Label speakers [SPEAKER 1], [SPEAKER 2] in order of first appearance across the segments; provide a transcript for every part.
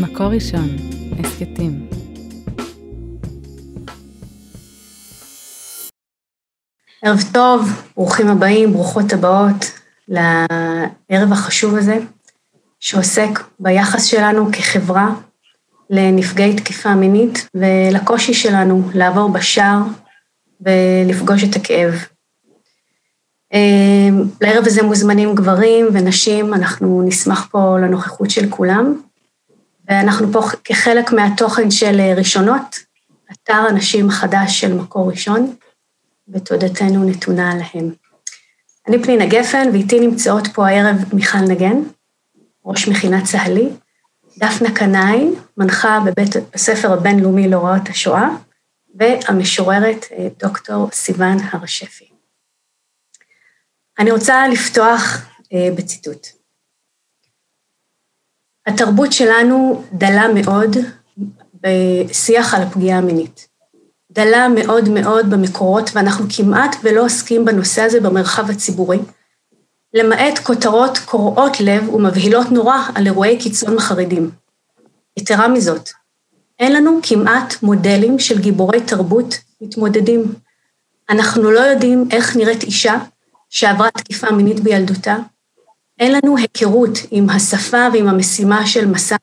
[SPEAKER 1] מקור ראשון, הסכתים.
[SPEAKER 2] ערב טוב, ברוכים הבאים, ברוכות הבאות לערב החשוב הזה, שעוסק ביחס שלנו כחברה לנפגעי תקיפה מינית ולקושי שלנו לעבור בשער ולפגוש את הכאב. אמ, לערב הזה מוזמנים גברים ונשים, אנחנו נשמח פה לנוכחות של כולם, ואנחנו פה כחלק מהתוכן של ראשונות, אתר הנשים החדש של מקור ראשון, ותודתנו נתונה להם. אני פנינה גפן, ואיתי נמצאות פה הערב מיכל נגן, ראש מכינה צה"לי, דפנה קנאי, מנחה בבית הספר הבינלאומי להוראות השואה, והמשוררת אה, דוקטור סיון הרשפי. אני רוצה לפתוח אה, בציטוט. התרבות שלנו דלה מאוד בשיח על הפגיעה המינית. דלה מאוד מאוד במקורות, ואנחנו כמעט ולא עוסקים בנושא הזה במרחב הציבורי, למעט כותרות קורעות לב ומבהילות נורא על אירועי קיצון חרדים. יתרה מזאת, אין לנו כמעט מודלים של גיבורי תרבות מתמודדים. אנחנו לא יודעים איך נראית אישה שעברה תקיפה מינית בילדותה, אין לנו היכרות עם השפה ועם המשימה של מסע.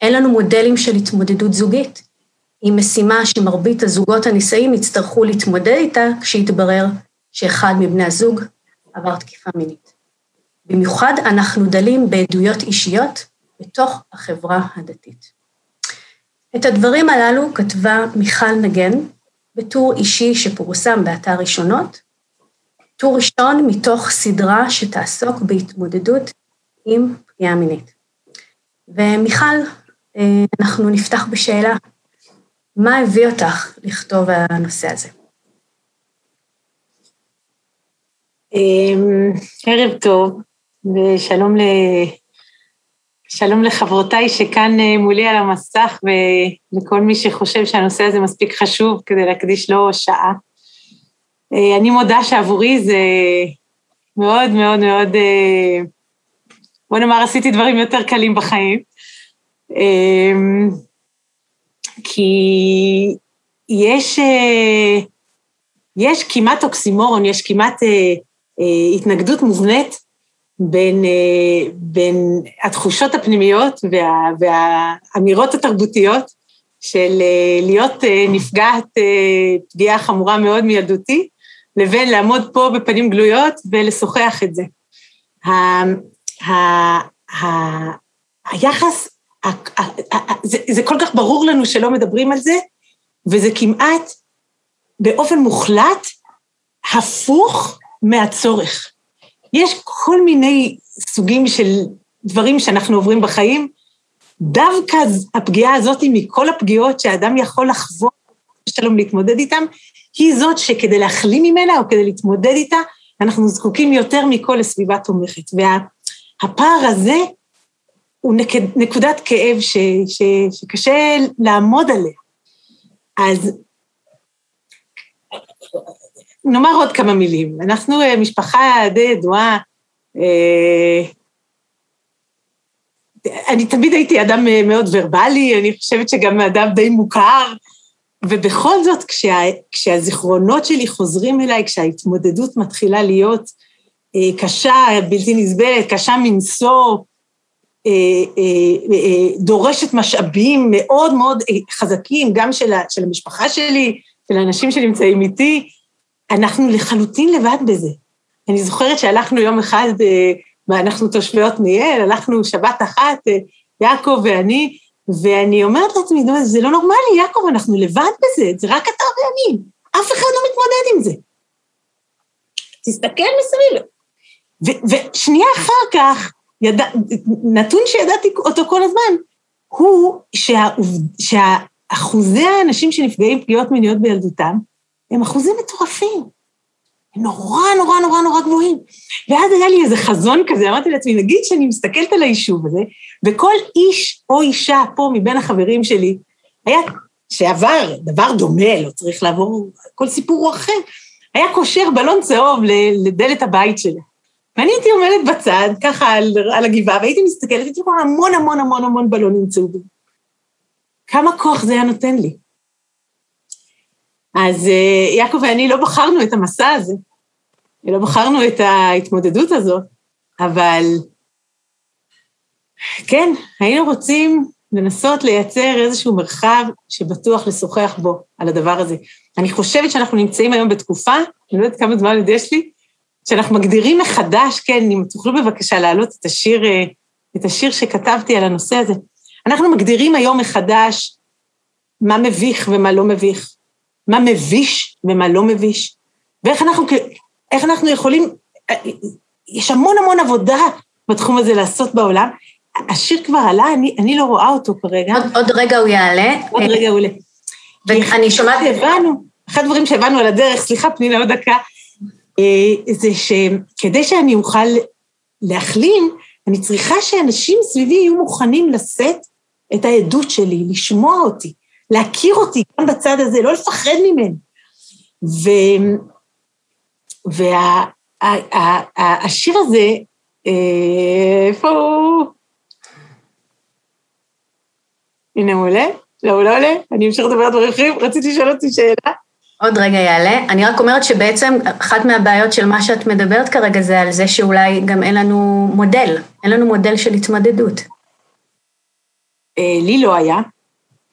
[SPEAKER 2] אין לנו מודלים של התמודדות זוגית, עם משימה שמרבית הזוגות הנישאים יצטרכו להתמודד איתה כשיתברר שאחד מבני הזוג עבר תקיפה מינית. במיוחד אנחנו דלים בעדויות אישיות בתוך החברה הדתית. את הדברים הללו כתבה מיכל נגן בטור אישי שפורסם באתר ראשונות, טור ראשון מתוך סדרה שתעסוק בהתמודדות עם פגיעה מינית. ומיכל, אה, אנחנו נפתח בשאלה, מה הביא אותך לכתוב על הנושא הזה?
[SPEAKER 3] אמ, ערב טוב, ושלום ל... שלום לחברותיי שכאן אה, מולי על המסך ולכל מי שחושב שהנושא הזה מספיק חשוב כדי להקדיש לו שעה. אה, אני מודה שעבורי זה מאוד מאוד מאוד, אה, בוא נאמר, עשיתי דברים יותר קלים בחיים. כי יש, יש כמעט אוקסימורון, יש כמעט התנגדות מובנית בין, בין התחושות הפנימיות וה, והאמירות התרבותיות של להיות נפגעת פגיעה חמורה מאוד מילדותי, לבין לעמוד פה בפנים גלויות ולשוחח את זה. ה, ה, היחס, ה, ה, ה, זה, זה כל כך ברור לנו שלא מדברים על זה, וזה כמעט באופן מוחלט הפוך מהצורך. יש כל מיני סוגים של דברים שאנחנו עוברים בחיים, דווקא הפגיעה הזאת מכל הפגיעות שאדם יכול לחוות שלום להתמודד איתם, היא זאת שכדי להחלים ממנה או כדי להתמודד איתה, אנחנו זקוקים יותר מכל לסביבה תומכת. והפער וה, הזה הוא נק, נקודת כאב ש, ש, שקשה לעמוד עליה. אז נאמר עוד כמה מילים. אנחנו אה, משפחה די ידועה, אה, אני תמיד הייתי אדם אה, מאוד ורבלי, אני חושבת שגם אדם די מוכר, ובכל זאת, כשה, כשהזיכרונות שלי חוזרים אליי, כשההתמודדות מתחילה להיות אה, קשה, בלתי נסבלת, קשה מנשוא, אה, אה, אה, דורשת משאבים מאוד מאוד אה, חזקים, גם של, של המשפחה שלי, של האנשים שנמצאים איתי, אנחנו לחלוטין לבד בזה. אני זוכרת שהלכנו יום אחד, אה, ואנחנו תושבי עתניאל, הלכנו שבת אחת, אה, יעקב ואני, ואני אומרת לעצמי, זה לא נורמלי, יעקב, אנחנו לבד בזה, זה רק אתה ואני, אף אחד לא מתמודד עם זה. תסתכל מסביב. ושנייה אחר כך, ידע, נתון שידעתי אותו כל הזמן, הוא שה, שאחוזי האנשים שנפגעים פגיעות מיניות בילדותם, הם אחוזים מטורפים. נורא נורא נורא נורא גבוהים. ואז היה לי איזה חזון כזה, אמרתי לעצמי, נגיד שאני מסתכלת על היישוב הזה, וכל איש או אישה פה מבין החברים שלי, היה, שעבר דבר דומה, לא צריך לעבור, כל סיפור הוא אחר, היה קושר בלון צהוב לדלת הבית שלו. ואני הייתי עומדת בצד, ככה על, על הגבעה, והייתי מסתכלת, הייתי רואה המון המון המון המון בלונים צהובים. כמה כוח זה היה נותן לי. אז uh, יעקב ואני לא בחרנו את המסע הזה, לא בחרנו את ההתמודדות הזאת, אבל כן, היינו רוצים לנסות לייצר איזשהו מרחב שבטוח לשוחח בו על הדבר הזה. אני חושבת שאנחנו נמצאים היום בתקופה, אני לא יודעת כמה זמן עוד יש לי, שאנחנו מגדירים מחדש, כן, אם תוכלו בבקשה להעלות את השיר, אה, את השיר שכתבתי על הנושא הזה. אנחנו מגדירים היום מחדש מה מביך ומה לא מביך, מה מביש ומה לא מביש, ואיך אנחנו, איך אנחנו יכולים, יש המון המון עבודה בתחום הזה לעשות בעולם. השיר כבר עלה, אני, אני לא רואה אותו כרגע.
[SPEAKER 2] עוד, עוד רגע הוא יעלה.
[SPEAKER 3] עוד רגע הוא יעלה.
[SPEAKER 2] ואני שומעת...
[SPEAKER 3] הבנו, אחד הדברים שהבנו על הדרך, סליחה, פנינה עוד דקה, אה, זה שכדי שאני אוכל להחלים, אני צריכה שאנשים סביבי יהיו מוכנים לשאת את העדות שלי, לשמוע אותי, להכיר אותי גם בצד הזה, לא לפחד ממנו. ו... והשיר וה... הזה, אה, איפה הוא? הנה הוא עולה? לא, הוא לא עולה? אני אמשיך לדבר דברים אחרים, רציתי לשאול אותי שאלה.
[SPEAKER 2] עוד רגע יעלה. אני רק אומרת שבעצם אחת מהבעיות של מה שאת מדברת כרגע זה על זה שאולי גם אין לנו מודל, אין לנו מודל של התמודדות.
[SPEAKER 3] אה, לי לא היה.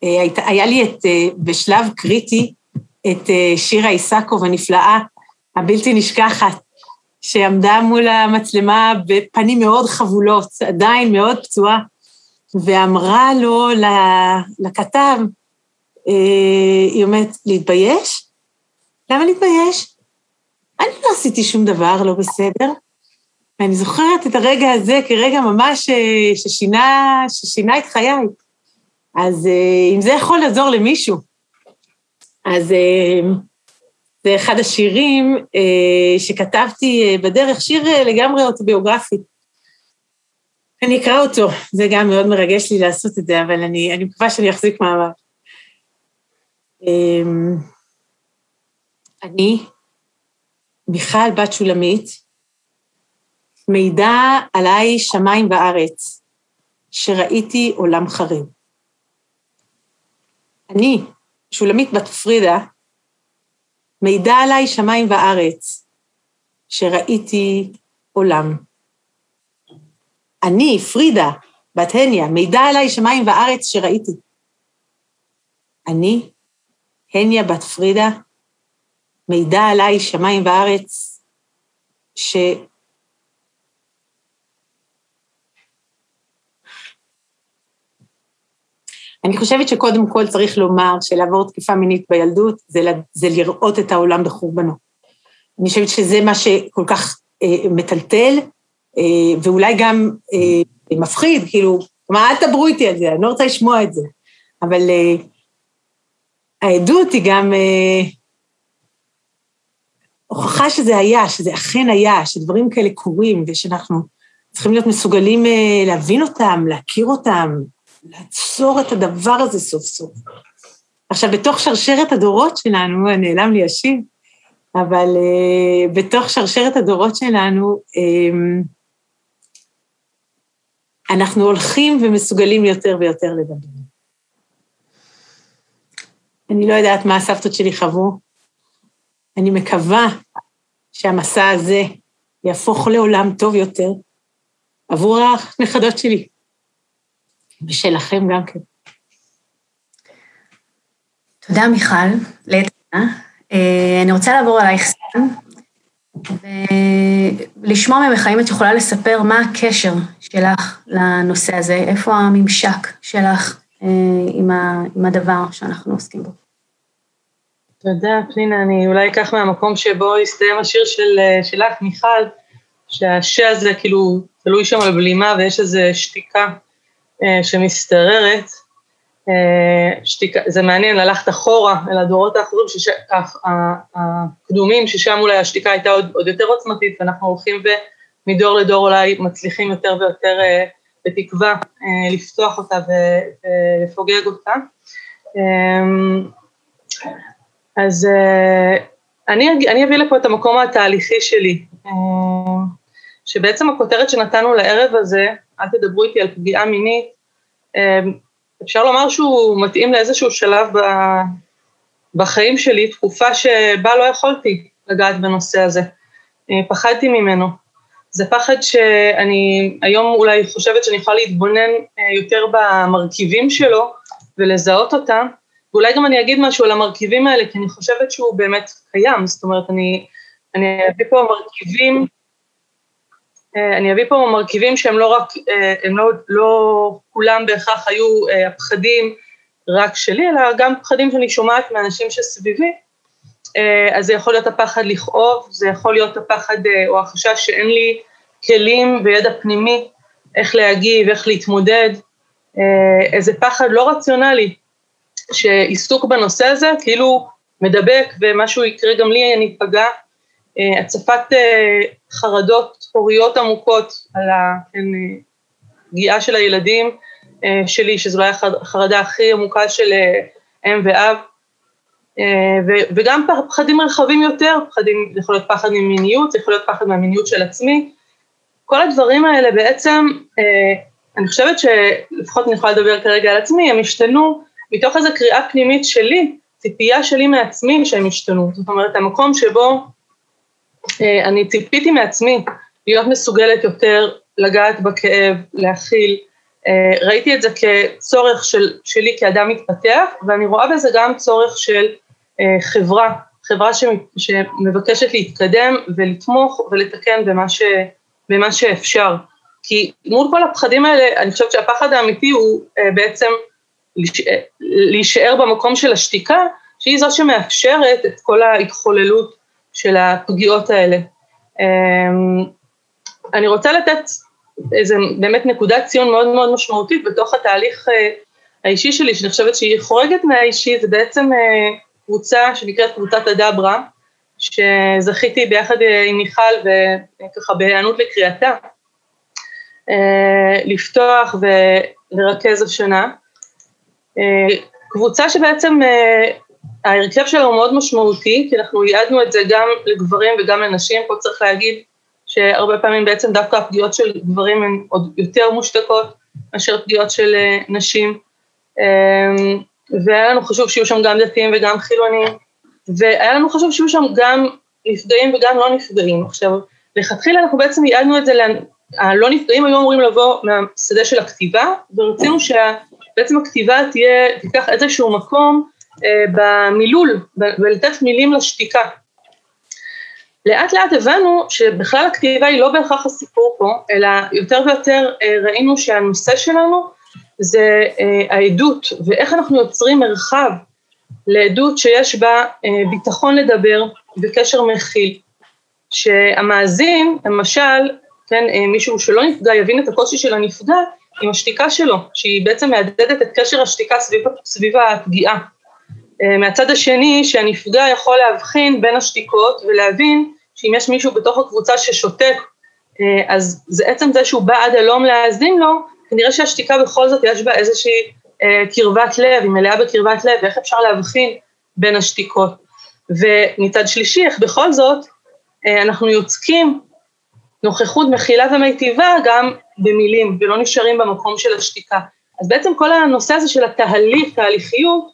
[SPEAKER 3] אה, היה לי את, בשלב קריטי, את שירה איסקוב הנפלאה, הבלתי נשכחת, שעמדה מול המצלמה בפנים מאוד חבולות, עדיין מאוד פצועה, ואמרה לו, לכתב, היא אומרת, להתבייש? למה להתבייש? אני לא עשיתי שום דבר לא בסדר. ואני זוכרת את הרגע הזה כרגע ממש אה, ששינה, ששינה את חיי. אז אה, אם זה יכול לעזור למישהו, אז אה, זה אחד השירים שכתבתי בדרך, שיר לגמרי אוטוביוגרפי. אני אקרא אותו, זה גם מאוד מרגש לי לעשות את זה, אבל אני, אני מקווה שאני אחזיק מעמד. אני, מיכל בת שולמית, מעידה עליי שמיים וארץ, שראיתי עולם חריב. אני, שולמית בת פרידה, מעידה עליי שמיים וארץ, שראיתי עולם. אני, פרידה, בת הניה, מעידה עליי שמיים וארץ שראיתי. אני, הניה בת פרידה, מידע עליי שמיים וארץ, ש... אני חושבת שקודם כל צריך לומר שלעבור תקיפה מינית בילדות זה, זה לראות את העולם בחורבנו. אני חושבת שזה מה שכל כך אה, מטלטל, אה, ואולי גם אה, מפחיד, כאילו, מה, אל תדברו איתי על זה, אני לא רוצה לשמוע את זה. אבל אה, העדות היא גם אה, הוכחה שזה היה, שזה אכן היה, שדברים כאלה קורים, ושאנחנו צריכים להיות מסוגלים אה, להבין אותם, להכיר אותם, לעצור את הדבר הזה סוף סוף. עכשיו, בתוך שרשרת הדורות שלנו, נעלם לי השיר, אבל uh, בתוך שרשרת הדורות שלנו, um, אנחנו הולכים ומסוגלים יותר ויותר לדבר. אני לא יודעת מה הסבתות שלי חוו, אני מקווה שהמסע הזה יהפוך לעולם טוב יותר עבור הנכדות שלי, ושלכם גם כן.
[SPEAKER 2] תודה, מיכל. להתראה. אה, אני רוצה לעבור עלייך סתם, ולשמוע ממך האם את יכולה לספר מה הקשר שלך לנושא הזה, איפה הממשק שלך אה, עם הדבר שאנחנו עוסקים בו.
[SPEAKER 4] תודה, פנינה. אני אולי אקח מהמקום שבו הסתיים השיר של, אה, שלך, מיכל, שהשה הזה כאילו תלוי שם על בלימה ויש איזו שתיקה שמשתררת. אה, שתיקה, זה מעניין ללכת אחורה אל הדורות האחרים, שש, הקדומים, ששם אולי השתיקה הייתה עוד, עוד יותר עוצמתית, ואנחנו הולכים ומדור לדור אולי מצליחים יותר ויותר אה, בתקווה אה, לפתוח אותה ולפוגג אותה. אה, אז אני, אני אביא לפה את המקום התהליכי שלי. שבעצם הכותרת שנתנו לערב הזה, אל תדברו איתי על פגיעה מינית, אמ, אפשר לומר שהוא מתאים לאיזשהו שלב בחיים שלי, תקופה שבה לא יכולתי לגעת בנושא הזה. אה, פחדתי ממנו. זה פחד שאני היום אולי חושבת שאני יכולה להתבונן אה, יותר במרכיבים שלו ולזהות אותם, ואולי גם אני אגיד משהו על המרכיבים האלה, כי אני חושבת שהוא באמת קיים, זאת אומרת, אני, אני אביא פה מרכיבים, אני אביא פה מרכיבים שהם לא רק, הם לא, לא כולם בהכרח היו הפחדים רק שלי, אלא גם פחדים שאני שומעת מאנשים שסביבי, אה, אז זה יכול להיות הפחד לכאוב, זה יכול להיות הפחד אה, או החשש שאין לי כלים וידע פנימי איך להגיב, איך להתמודד, אה, איזה פחד לא רציונלי, שעיסוק בנושא הזה כאילו מדבק ומשהו יקרה גם לי, אני אפגע, הצפת חרדות הוריות עמוקות על הפגיעה של הילדים שלי, שזו אולי החרדה הכי עמוקה של אם ואב, אה, וגם פחדים רחבים יותר, פחדים, זה יכול להיות פחד ממיניות, זה יכול להיות פחד מהמיניות של עצמי. כל הדברים האלה בעצם, אה, אני חושבת שלפחות אני יכולה לדבר כרגע על עצמי, הם השתנו מתוך איזו קריאה פנימית שלי, ציפייה שלי מעצמי שהם השתנו. זאת אומרת, המקום שבו אה, אני ציפיתי מעצמי להיות מסוגלת יותר לגעת בכאב, להכיל, ראיתי את זה כצורך של, שלי כאדם מתפתח, ואני רואה בזה גם צורך של אה, חברה, חברה שמבקשת להתקדם ולתמוך ולתקן במה, ש, במה שאפשר. כי מול כל הפחדים האלה, אני חושבת שהפחד האמיתי הוא אה, בעצם אה, להישאר במקום של השתיקה, שהיא זו שמאפשרת את כל ההתחוללות של הפגיעות האלה. אני רוצה לתת איזה באמת נקודת ציון מאוד מאוד משמעותית בתוך התהליך האישי שלי, שאני חושבת שהיא חורגת מהאישי, זה בעצם קבוצה שנקראת קבוצת הדברה, שזכיתי ביחד עם מיכל וככה בהיענות לקריאתה, אה, לפתוח ולרכז השנה. אה, קבוצה שבעצם אה, ההרכב שלה הוא מאוד משמעותי, כי אנחנו ייעדנו את זה גם לגברים וגם לנשים, פה צריך להגיד שהרבה פעמים בעצם דווקא הפגיעות של גברים הן עוד יותר מושתקות מאשר פגיעות של נשים. והיה לנו חשוב שיהיו שם גם דתיים וגם חילונים, והיה לנו חשוב שיהיו שם גם נפגעים וגם לא נפגעים. עכשיו, לכתחילה אנחנו בעצם ייעדנו את זה, הלא נפגעים היו אמורים לבוא מהשדה של הכתיבה, ורצינו שבעצם הכתיבה תהיה, תיקח איזשהו מקום אה, במילול, ולתת מילים לשתיקה. לאט לאט הבנו שבכלל הכתיבה היא לא בהכרח הסיפור פה, אלא יותר ויותר אה, ראינו שהנושא שלנו זה אה, העדות ואיך אנחנו יוצרים מרחב לעדות שיש בה אה, ביטחון לדבר וקשר מכיל. שהמאזין, למשל, כן, אה, מישהו שלא נפגע יבין את הקושי של הנפגע עם השתיקה שלו, שהיא בעצם מהדהדת את קשר השתיקה סביב, סביב הפגיעה. מהצד השני, שהנפגע יכול להבחין בין השתיקות ולהבין שאם יש מישהו בתוך הקבוצה ששותק, אז זה עצם זה שהוא בא עד הלום להאזין לו, כנראה שהשתיקה בכל זאת יש בה איזושהי אה, קרבת לב, היא מלאה בקרבת לב, ואיך אפשר להבחין בין השתיקות. ומצד שלישי, איך בכל זאת אה, אנחנו יוצקים נוכחות מכילה ומיטיבה גם במילים, ולא נשארים במקום של השתיקה. אז בעצם כל הנושא הזה של התהליך, תהליכיות, אה,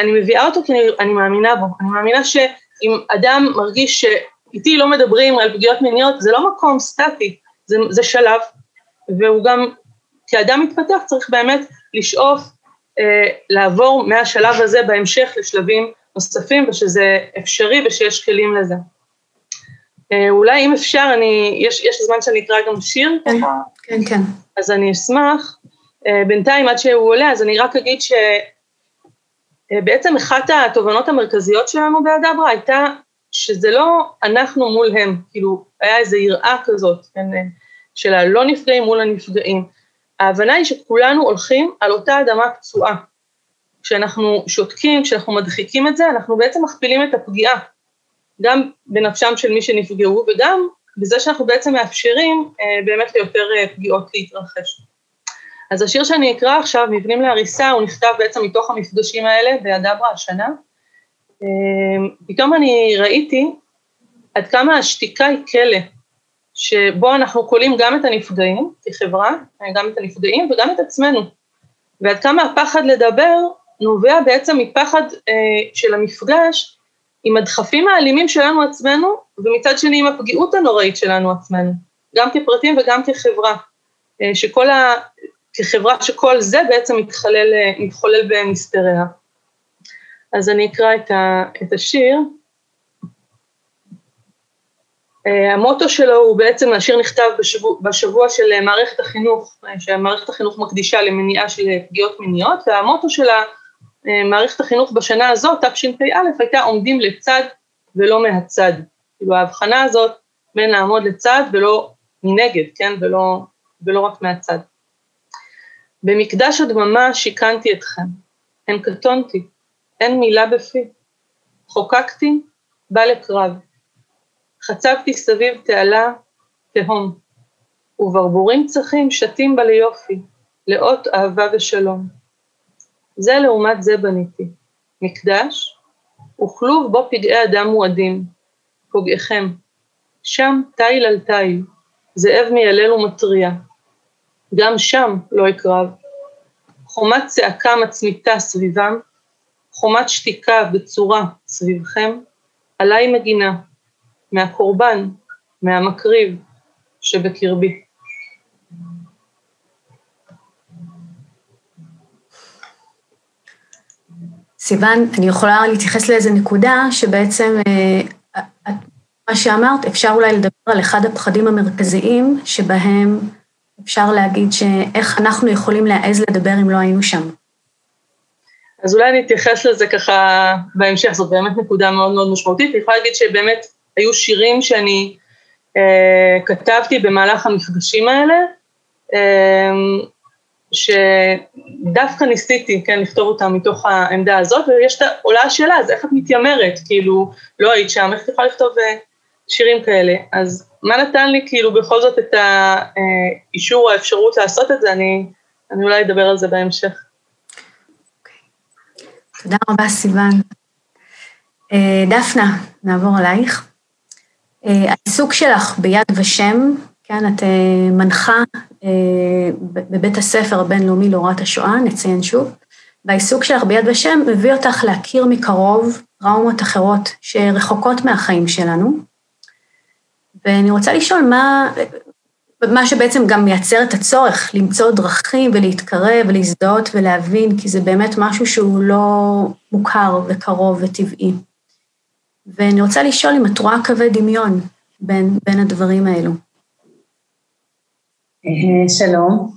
[SPEAKER 4] אני מביאה אותו כי אני, אני מאמינה בו. אני מאמינה שאם אדם מרגיש שאיתי לא מדברים על פגיעות מיניות, זה לא מקום סטטי, זה, זה שלב, והוא גם כאדם מתפתח צריך באמת לשאוף אה, לעבור מהשלב הזה בהמשך לשלבים נוספים ושזה אפשרי ושיש כלים לזה. אה, אולי אם אפשר, אני, יש, יש זמן שאני אקרא גם שיר?
[SPEAKER 2] כן, כן, כן.
[SPEAKER 4] אז אני אשמח. אה, בינתיים, עד שהוא עולה, אז אני רק אגיד שבעצם אה, אחת התובנות המרכזיות שלנו באדברה הייתה שזה לא אנחנו מול הם, כאילו, היה איזו יראה כזאת, כן, אה, של הלא נפגעים מול הנפגעים. ההבנה היא שכולנו הולכים על אותה אדמה פצועה. כשאנחנו שותקים, כשאנחנו מדחיקים את זה, אנחנו בעצם מכפילים את הפגיעה, גם בנפשם של מי שנפגעו וגם בזה שאנחנו בעצם מאפשרים אה, באמת ליותר פגיעות להתרחש. אז השיר שאני אקרא עכשיו, מבנים להריסה, הוא נכתב בעצם מתוך המפגשים האלה באדברה השנה. אה, פתאום אני ראיתי עד כמה השתיקה היא כלא, שבו אנחנו כולאים גם את הנפגעים כחברה, גם את הנפגעים וגם את עצמנו. ועד כמה הפחד לדבר נובע בעצם מפחד אה, של המפגש עם הדחפים האלימים שלנו עצמנו, ומצד שני עם הפגיעות הנוראית שלנו עצמנו, גם כפרטים וגם כחברה. אה, שכל. כחברה שכל זה בעצם מתחולל, אה, מתחולל במסתריה. אז אני אקרא את, ה, את השיר. אה, המוטו שלו הוא בעצם, השיר נכתב בשבוע, בשבוע של אה, מערכת החינוך, שמערכת החינוך מקדישה למניעה של פגיעות מיניות, והמוטו של מערכת החינוך בשנה הזאת, תשפ"א, הייתה עומדים לצד ולא מהצד. כאילו ההבחנה הזאת בין לעמוד לצד ולא מנגד, כן, ולא, ולא רק מהצד. במקדש הדממה שיכנתי אתכם, הן קטונתי, אין מילה בפי. חוקקתי, בא לקרב. חצבתי סביב תעלה, תהום, וברבורים צחים שתים בה ליופי, לאות אהבה ושלום. זה לעומת זה בניתי, מקדש, וכלוב בו פגעי אדם מועדים, פוגעיכם. שם תיל על תיל, זאב מיילל ומתריע, גם שם לא אקרב. חומת צעקה מצמיתה סביבם, חומת שתיקה בצורה סביבכם, עליי מגינה, מהקורבן, מהמקריב שבקרבי.
[SPEAKER 2] סיוון, אני יכולה להתייחס לאיזה נקודה שבעצם אה, מה שאמרת, אפשר אולי לדבר על אחד הפחדים המרכזיים שבהם אפשר להגיד שאיך אנחנו יכולים להעז לדבר אם לא היינו שם.
[SPEAKER 4] אז אולי אני אתייחס לזה ככה בהמשך, זאת באמת נקודה מאוד מאוד משמעותית. אני יכולה להגיד שבאמת היו שירים שאני אה, כתבתי במהלך המפגשים האלה, אה, שדווקא ניסיתי, כן, לכתוב אותם מתוך העמדה הזאת, ויש עולה השאלה, אז איך את מתיימרת? כאילו, לא היית שם, איך את יכולה לכתוב אה, שירים כאלה? אז מה נתן לי כאילו בכל זאת את האישור או האפשרות לעשות את זה, אני, אני אולי אדבר על זה בהמשך.
[SPEAKER 2] תודה רבה, סיוון. אה, דפנה, נעבור אלייך. אה, העיסוק שלך ביד ושם, כן, את אה, מנחה בבית הספר הבינלאומי להוראת השואה, נציין שוב, והעיסוק שלך ביד ושם מביא אותך להכיר מקרוב טראומות אחרות שרחוקות מהחיים שלנו, ואני רוצה לשאול מה, מה שבעצם גם מייצר את הצורך למצוא דרכים ולהתקרב ולהזדהות ולהבין, כי זה באמת משהו שהוא לא מוכר וקרוב וטבעי. ואני רוצה לשאול אם את רואה קווי דמיון בין, בין הדברים האלו.
[SPEAKER 5] אה, שלום.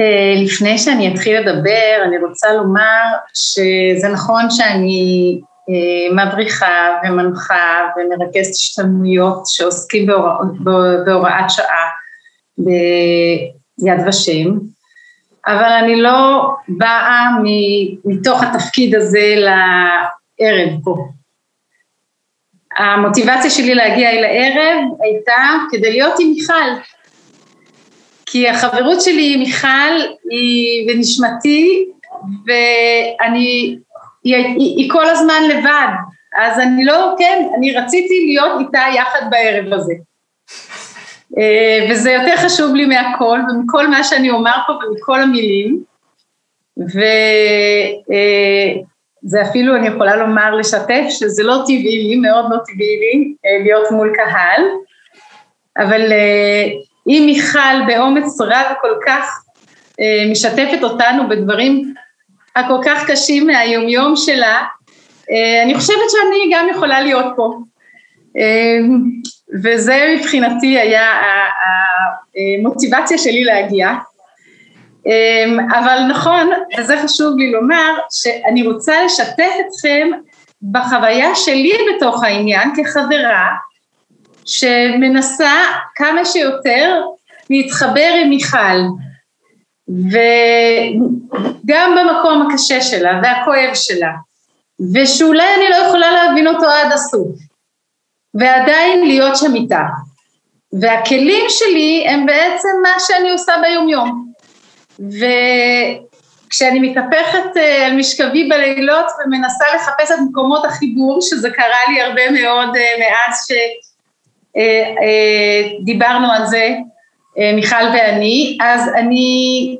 [SPEAKER 5] אה, לפני שאני אתחיל לדבר, אני רוצה לומר שזה נכון שאני אה, מדריכה ומנחה ומרכזת השתלמויות שעוסקים בהורא, בהוראת שעה ביד ושם, אבל אני לא באה מתוך התפקיד הזה לערב פה. המוטיבציה שלי להגיע אל הערב הייתה כדי להיות עם מיכל, כי החברות שלי עם מיכל היא בנשמתי ואני היא, היא, היא כל הזמן לבד, אז אני לא, כן, אני רציתי להיות איתה יחד בערב הזה. אה, וזה יותר חשוב לי מהכל, ומכל מה שאני אומר פה ומכל המילים, וזה אה, אפילו, אני יכולה לומר, לשתף, שזה לא טבעי לי, מאוד לא טבעי לי, אה, להיות מול קהל, אבל אם מיכל באומץ רב כל כך משתפת אותנו בדברים הכל כך קשים מהיומיום שלה, אה, אני חושבת שאני גם יכולה להיות פה. אה, וזה מבחינתי היה המוטיבציה שלי להגיע. אה, אבל נכון, וזה חשוב לי לומר, שאני רוצה לשתף אתכם בחוויה שלי בתוך העניין כחברה, שמנסה כמה שיותר להתחבר עם מיכל, וגם במקום הקשה שלה והכואב שלה, ושאולי אני לא יכולה להבין אותו עד הסוף, ועדיין להיות שם איתה. והכלים שלי הם בעצם מה שאני עושה ביומיום. וכשאני מתהפכת אה, על משכבי בלילות ומנסה לחפש את מקומות החיבור, שזה קרה לי הרבה מאוד אה, מאז דיברנו על זה, מיכל ואני, אז אני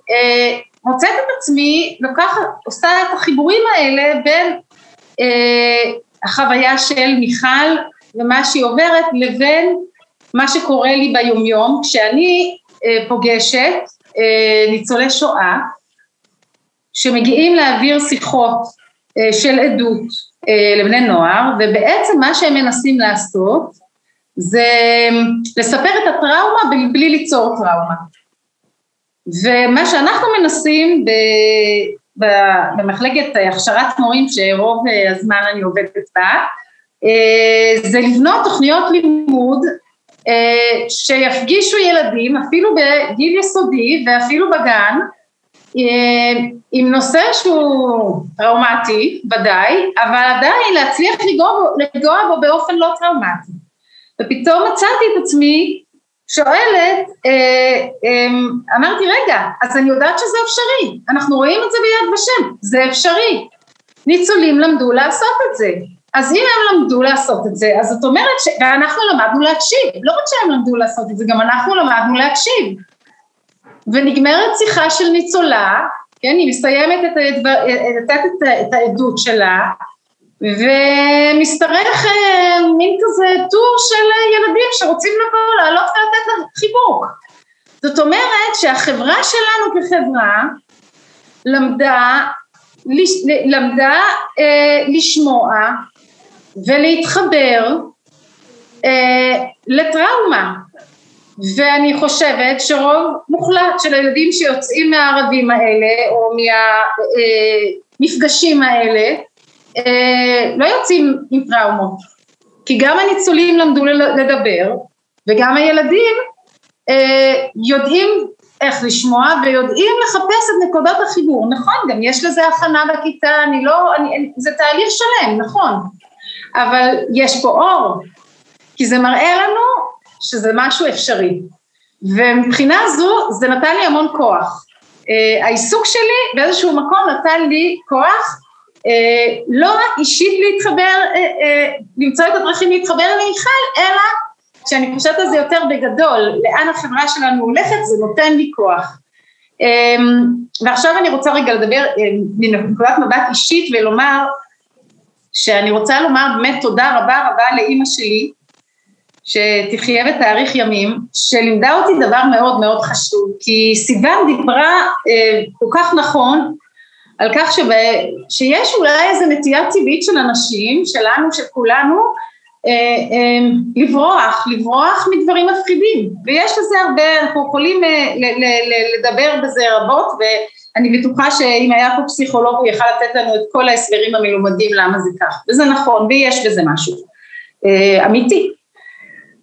[SPEAKER 5] מוצאת את עצמי לוקחת, עושה את החיבורים האלה בין החוויה של מיכל ומה שהיא עוברת לבין מה שקורה לי ביומיום, כשאני פוגשת ניצולי שואה שמגיעים להעביר שיחות של עדות לבני נוער, ובעצם מה שהם מנסים לעשות זה לספר את הטראומה בלי ליצור טראומה. ומה שאנחנו מנסים במחלקת הכשרת מורים, שרוב הזמן אני עובדת בה, זה לבנות תוכניות לימוד שיפגישו ילדים, אפילו בגיל יסודי ואפילו בגן, עם נושא שהוא טראומטי, ודאי, אבל עדיין להצליח לגוע בו באופן לא טראומטי. ופתאום מצאתי את עצמי שואלת, אה, אה, אמרתי רגע, אז אני יודעת שזה אפשרי, אנחנו רואים את זה ביד ושם, זה אפשרי. ניצולים למדו לעשות את זה. אז אם הם למדו לעשות את זה, אז זאת אומרת ש... ואנחנו למדנו להקשיב, לא רק שהם למדו לעשות את זה, גם אנחנו למדנו להקשיב. ונגמרת שיחה של ניצולה, כן, היא מסיימת את, הדבר, לתת את, את העדות שלה, ומסתרך אה, מין כזה טור של ילדים שרוצים לבוא, לעלות ולתת חיבוק. זאת אומרת שהחברה שלנו כחברה למדה, למדה אה, לשמוע ולהתחבר אה, לטראומה. ואני חושבת שרוב מוחלט של הילדים שיוצאים מהערבים האלה או מהמפגשים האלה אה, לא יוצאים עם טראומות, כי גם הניצולים למדו לדבר וגם הילדים אה, יודעים איך לשמוע ויודעים לחפש את נקודות החיבור, נכון, גם יש לזה הכנה בכיתה, אני לא, אני, זה תהליך שלם, נכון, אבל יש פה אור, כי זה מראה לנו שזה משהו אפשרי. ומבחינה זו זה נתן לי המון כוח. Uh, העיסוק שלי באיזשהו מקום נתן לי כוח לא רק אישית להתחבר, uh, uh, למצוא את הדרכים להתחבר למיכל, אלא כשאני חושבת על זה יותר בגדול, לאן החברה שלנו הולכת, זה נותן לי כוח. Um, ועכשיו אני רוצה רגע לדבר מנקודת מבט אישית ולומר שאני רוצה לומר באמת תודה רבה רבה לאימא שלי, שתחיה ותאריך ימים, שלימדה אותי דבר מאוד מאוד חשוב, כי סיוון דיברה אה, כל כך נכון על כך שב, שיש אולי איזו נטייה טבעית של אנשים, שלנו, של כולנו, אה, אה, לברוח, לברוח מדברים מפחידים, ויש לזה הרבה, אנחנו יכולים אה, ל, ל, ל, לדבר בזה רבות, ואני בטוחה שאם היה פה פסיכולוג הוא יכל לתת לנו את כל ההסברים המלומדים למה זה כך, וזה נכון, ויש בזה משהו אה, אמיתי.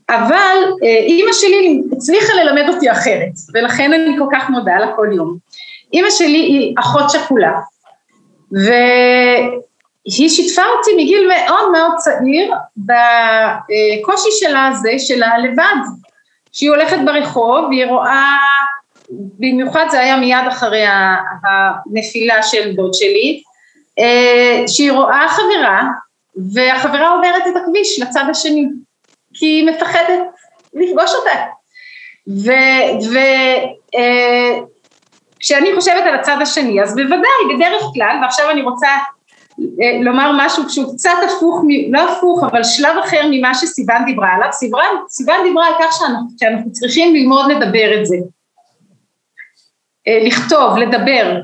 [SPEAKER 5] אבל אה, אימא שלי הצליחה ללמד אותי אחרת, ולכן אני כל כך מודה לה כל יום. אימא שלי היא אחות שכולה, והיא שיתפה אותי מגיל מאוד מאוד צעיר בקושי שלה הזה, שלה לבד, שהיא הולכת ברחוב והיא רואה, במיוחד זה היה מיד אחרי הנפילה של דוד שלי, אה, שהיא רואה חברה, והחברה עוברת את הכביש לצד השני. כי היא מפחדת לפגוש אותה. וכשאני אה, חושבת על הצד השני, אז בוודאי, בדרך כלל, ועכשיו אני רוצה אה, לומר משהו שהוא קצת הפוך, לא הפוך, אבל שלב אחר ממה שסיוון דיברה עליו, סיוון דיברה על כך שאנחנו, שאנחנו צריכים ללמוד לדבר את זה. אה, לכתוב, לדבר,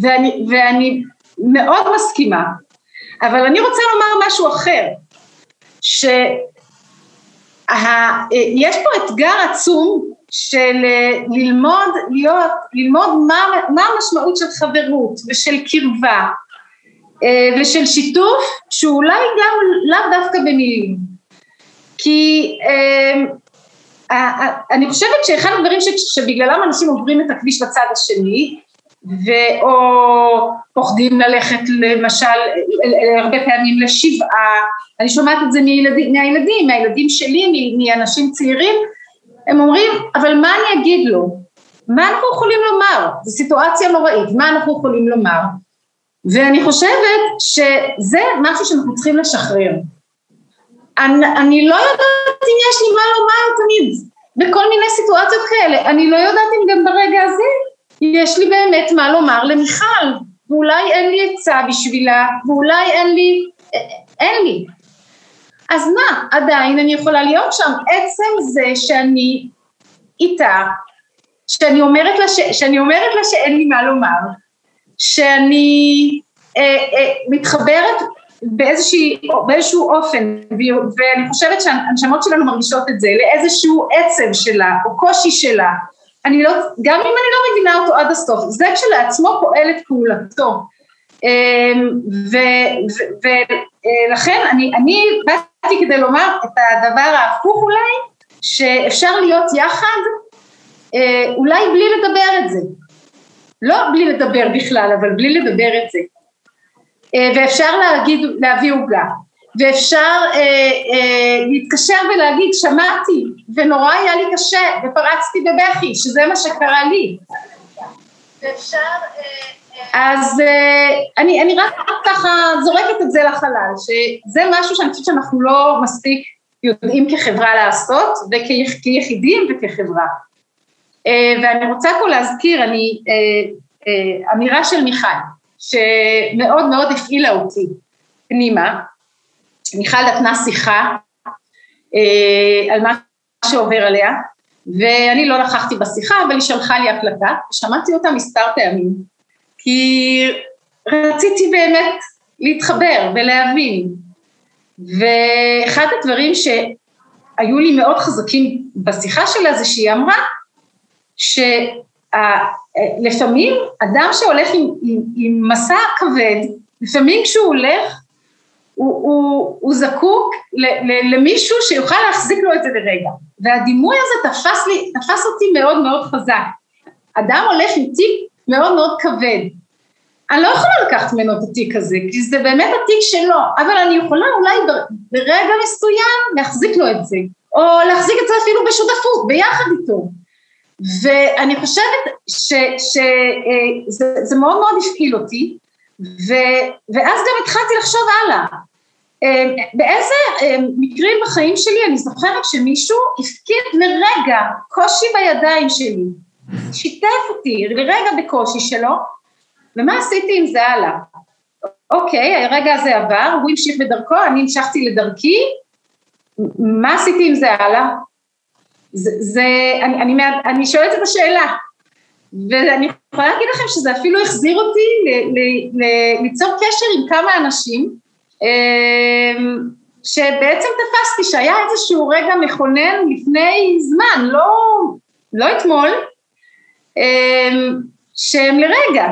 [SPEAKER 5] ואני, ואני מאוד מסכימה, אבל אני רוצה לומר משהו אחר, ש... יש פה אתגר עצום של אה, ללמוד להיות, ללמוד מה, מה המשמעות של חברות ושל קרבה אה, ושל שיתוף שאולי גם לאו דווקא במילים. כי אה, אני חושבת שאחד הדברים שבגללם אנשים עוברים את הכביש בצד השני ואו פוחדים ללכת למשל הרבה פעמים לשבעה, אני שומעת את זה מילדים, מהילדים, מהילדים שלי, מאנשים צעירים, הם אומרים, אבל מה אני אגיד לו? מה אנחנו יכולים לומר? זו סיטואציה נוראית, מה אנחנו יכולים לומר? ואני חושבת שזה משהו שאנחנו צריכים לשחרר. אני, אני לא יודעת אם יש לי מה לומר תמיד, בכל מיני סיטואציות כאלה. אני לא יודעת אם גם ברגע הזה יש לי באמת מה לומר למיכל, ואולי אין לי עצה בשבילה, ואולי אין לי, אין לי. אז מה, עדיין אני יכולה להיות שם. עצם זה שאני איתה, שאני אומרת לה, ש, שאני אומרת לה שאין לי מה לומר, שאני אה, אה, מתחברת באיזושהי, באיזשהו אופן, ואני חושבת שהנשמות שלנו מרגישות את זה, לאיזשהו עצב שלה, או קושי שלה, אני לא, גם אם אני לא מבינה אותו עד הסוף, זה כשלעצמו פועל את פעולתו. אמ, ולכן אני, אני באתי כדי לומר את הדבר ההפוך אולי, שאפשר להיות יחד, אה, אולי בלי לדבר את זה. לא בלי לדבר בכלל, אבל בלי לדבר את זה. אה, ואפשר להגיד, להביא עוגה, ואפשר אה, אה, להתקשר ולהגיד שמעתי ונורא היה לי קשה ופרצתי בבכי שזה מה שקרה לי ואפשר אה, אז אה, אני, אני רק ככה זורקת את זה לחלל שזה משהו שאני חושבת שאנחנו לא מספיק יודעים כחברה לעשות וכיחידים וכחברה. אה, ואני רוצה פה להזכיר אני אה, אמירה של מיכל שמאוד מאוד הפעילה אותי פנימה. מיכל נתנה שיחה על מה שעובר עליה, ואני לא נכחתי בשיחה, אבל היא שלחה לי הקלטה, ושמעתי אותה מספר פעמים, כי רציתי באמת להתחבר ולהבין. ואחד הדברים שהיו לי מאוד חזקים בשיחה שלה זה שהיא אמרה שלפעמים אדם שהולך עם, עם, עם מסע כבד, לפעמים כשהוא הולך הוא, הוא, הוא זקוק ל, ל, למישהו שיוכל להחזיק לו את זה לרגע. והדימוי הזה תפס, לי, תפס אותי מאוד מאוד חזק. אדם הולך עם תיק מאוד מאוד כבד. אני לא יכולה לקחת ממנו את התיק הזה, כי זה באמת התיק שלו, אבל אני יכולה אולי ברגע מסוים להחזיק לו את זה, או להחזיק את זה אפילו בשותפות, ביחד איתו. ואני חושבת שזה אה, מאוד מאוד הפעיל אותי, ו, ואז גם התחלתי לחשוב הלאה. אמ, באיזה אמ, מקרים בחיים שלי אני זוכרת שמישהו הפקיד לרגע קושי בידיים שלי, שיתף אותי לרגע בקושי שלו, ומה עשיתי עם זה הלאה? אוקיי, הרגע הזה עבר, הוא המשיך בדרכו, אני המשכתי לדרכי, מה עשיתי עם זה הלאה? זה, זה אני, אני, אני שואלת את השאלה, ואני יכולה להגיד לכם שזה אפילו החזיר אותי ל, ל, ל, ליצור קשר עם כמה אנשים, אמ, שבעצם תפסתי שהיה איזשהו רגע מכונן לפני זמן, לא, לא אתמול, אמ, שהם לרגע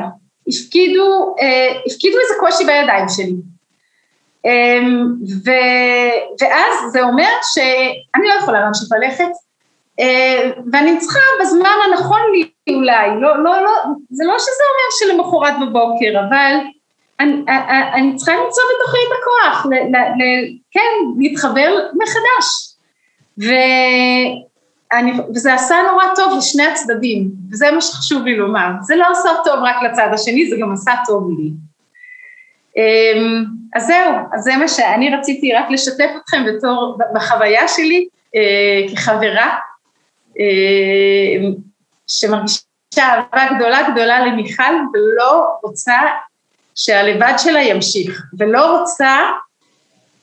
[SPEAKER 5] הפקידו, אה, הפקידו איזה קושי בידיים שלי. אמ, ו, ואז זה אומר שאני לא יכולה להמשיך ללכת, אה, ואני צריכה בזמן הנכון לי אולי, לא, לא, לא, זה לא שזה אומר שלמחרת בבוקר, אבל אני, אני צריכה למצוא בתוכי את הכוח, ל, ל, ל, כן, להתחבר מחדש. ואני, וזה עשה נורא טוב לשני הצדדים, וזה מה שחשוב לי לומר. זה לא עשה טוב רק לצד השני, זה גם עשה טוב לי. אמ, אז זהו, אז זה מה שאני רציתי רק לשתף אתכם בתור, בחוויה שלי אה, כחברה, אה, שמרגישה אהבה גדולה גדולה למיכל ולא רוצה שהלבד שלה ימשיך, ולא רוצה,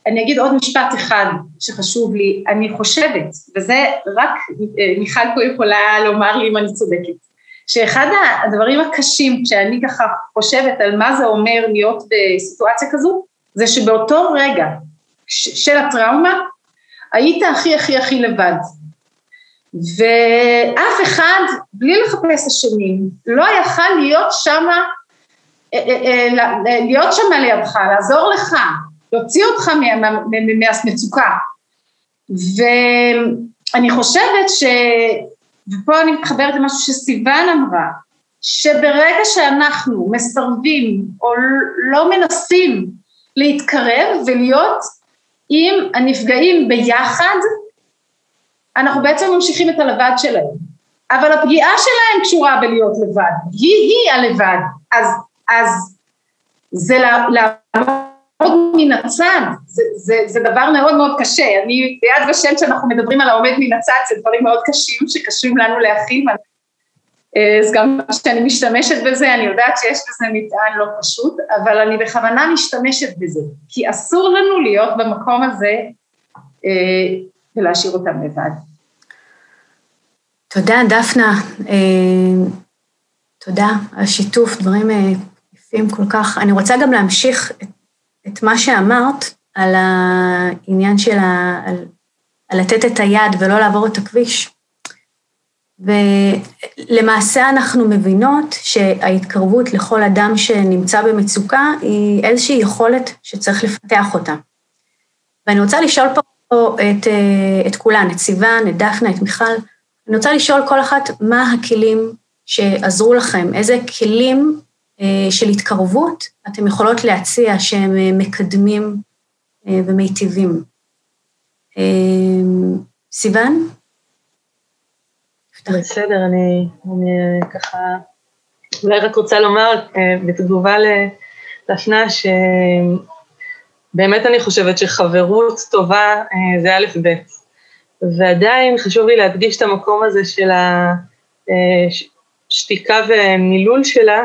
[SPEAKER 5] אני אגיד עוד משפט אחד שחשוב לי, אני חושבת, וזה רק אה, מיכל פה יכולה לומר לי אם אני צודקת, שאחד הדברים הקשים שאני ככה חושבת על מה זה אומר להיות בסיטואציה כזו, זה שבאותו רגע של הטראומה, היית הכי הכי הכי לבד. ואף אחד, בלי לחפש אשמים, לא יכל להיות שמה אה, אה, להיות שם לידך, לעזור לך, להוציא אותך מהמצוקה. ואני חושבת ש... ופה אני מתחברת למשהו שסיוון אמרה, שברגע שאנחנו מסרבים או לא מנסים להתקרב ולהיות עם הנפגעים ביחד, אנחנו בעצם ממשיכים את הלבד שלהם. אבל הפגיעה שלהם קשורה בלהיות לבד, היא היא הלבד. אז אז זה לעמוד מן הצד, זה, זה, זה דבר מאוד מאוד קשה, אני ביד ושם שאנחנו מדברים על העומד מן הצד, זה דברים מאוד קשים שקשים לנו להכין, אז גם כשאני משתמשת בזה, אני יודעת שיש בזה מטען לא פשוט, אבל אני בכוונה משתמשת בזה, כי אסור לנו להיות במקום הזה אה, ולהשאיר אותם לבד.
[SPEAKER 2] תודה, דפנה. אה, תודה על שיתוף, דברים אה, יפים כל כך. אני רוצה גם להמשיך את, את מה שאמרת על העניין של ה, על, על לתת את היד ולא לעבור את הכביש. ולמעשה אנחנו מבינות שההתקרבות לכל אדם שנמצא במצוקה היא איזושהי יכולת שצריך לפתח אותה. ואני רוצה לשאול פה את, את כולן, את סיוון, את דפנה, את מיכל, אני רוצה לשאול כל אחת מה הכלים שעזרו לכם, איזה כלים של התקרבות אתם יכולות להציע שהם אה, מקדמים ומיטיבים. סיוון?
[SPEAKER 4] בסדר, אני, אני ככה אולי רק רוצה לומר בתגובה לדפנה, שבאמת אני חושבת שחברות טובה זה א' ב'. ועדיין חשוב לי להדגיש את המקום הזה של השתיקה ומילול שלה,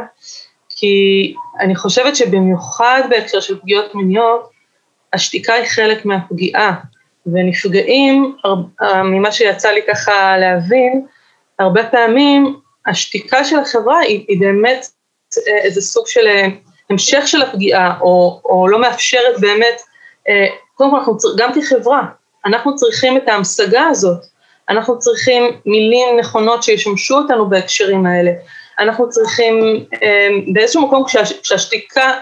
[SPEAKER 4] כי אני חושבת שבמיוחד בהקשר של פגיעות מיניות, השתיקה היא חלק מהפגיעה, ונפגעים, ממה שיצא לי ככה להבין, הרבה פעמים השתיקה של החברה היא, היא באמת איזה סוג של המשך של הפגיעה, או, או לא מאפשרת באמת, קודם כל אנחנו גם כחברה, אנחנו צריכים את ההמשגה הזאת, אנחנו צריכים מילים נכונות שישמשו אותנו בהקשרים האלה, אנחנו צריכים אה, באיזשהו מקום כשה, כשהשתיקה,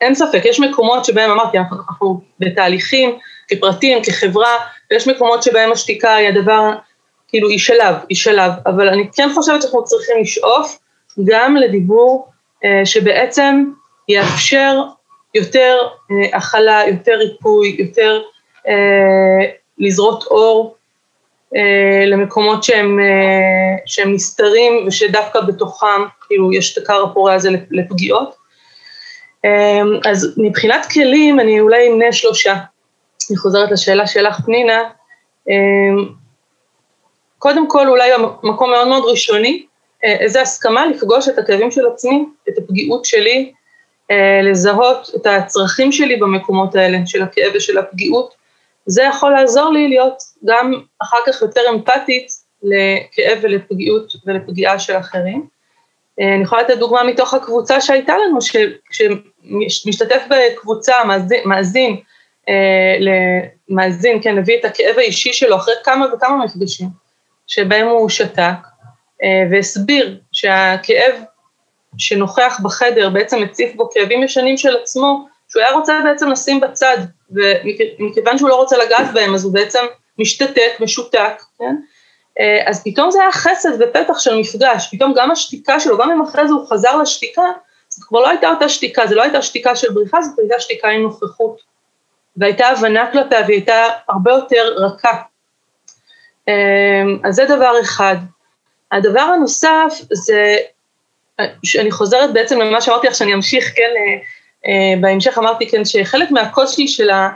[SPEAKER 4] אין ספק, יש מקומות שבהם אמרתי, אנחנו, בתהליכים כפרטים, כחברה, ויש מקומות שבהם השתיקה היא הדבר, כאילו היא שלב, היא שלב, אבל אני כן חושבת שאנחנו צריכים לשאוף גם לדיבור אה, שבעצם יאפשר יותר אה, הכלה, יותר ריפוי, יותר אה, לזרות אור למקומות שהם, אה, שהם נסתרים ושדווקא בתוכם כאילו יש את הכר הפורה הזה לפגיעות. אז מבחינת כלים אני אולי אמנה שלושה. אני חוזרת לשאלה שלך פנינה. קודם כל אולי מקום מאוד מאוד ראשוני, איזה הסכמה לפגוש את הכאבים של עצמי, את הפגיעות שלי, לזהות את הצרכים שלי במקומות האלה, של הכאב ושל הפגיעות, זה יכול לעזור לי להיות גם אחר כך יותר אמפתית לכאב ולפגיעות ולפגיעה של אחרים. אה, אני יכולה לתת דוגמה מתוך הקבוצה שהייתה לנו, שמשתתף בקבוצה, מאזין, מאזין, אה, מאזין, כן, הביא את הכאב האישי שלו אחרי כמה וכמה מפגשים, שבהם הוא שתק, אה, והסביר שהכאב שנוכח בחדר בעצם מציף בו כאבים ישנים של עצמו, שהוא היה רוצה בעצם לשים בצד, ומכיוון שהוא לא רוצה לגעת בהם, אז הוא בעצם משתתק, משותק, כן? אה, אז פתאום זה היה חסד ופתח של מפגש, פתאום גם השתיקה שלו, גם אם אחרי זה הוא חזר לשתיקה, זאת כבר לא הייתה אותה שתיקה, זו לא הייתה שתיקה של בריחה, זאת הייתה שתיקה עם נוכחות. והייתה הבנה כלפיה והיא הייתה הרבה יותר רכה. אה, אז זה דבר אחד. הדבר הנוסף זה, אה, אני חוזרת בעצם למה שאמרתי לך, שאני אמשיך, כן, בהמשך אמרתי כן שחלק מהקושי שלה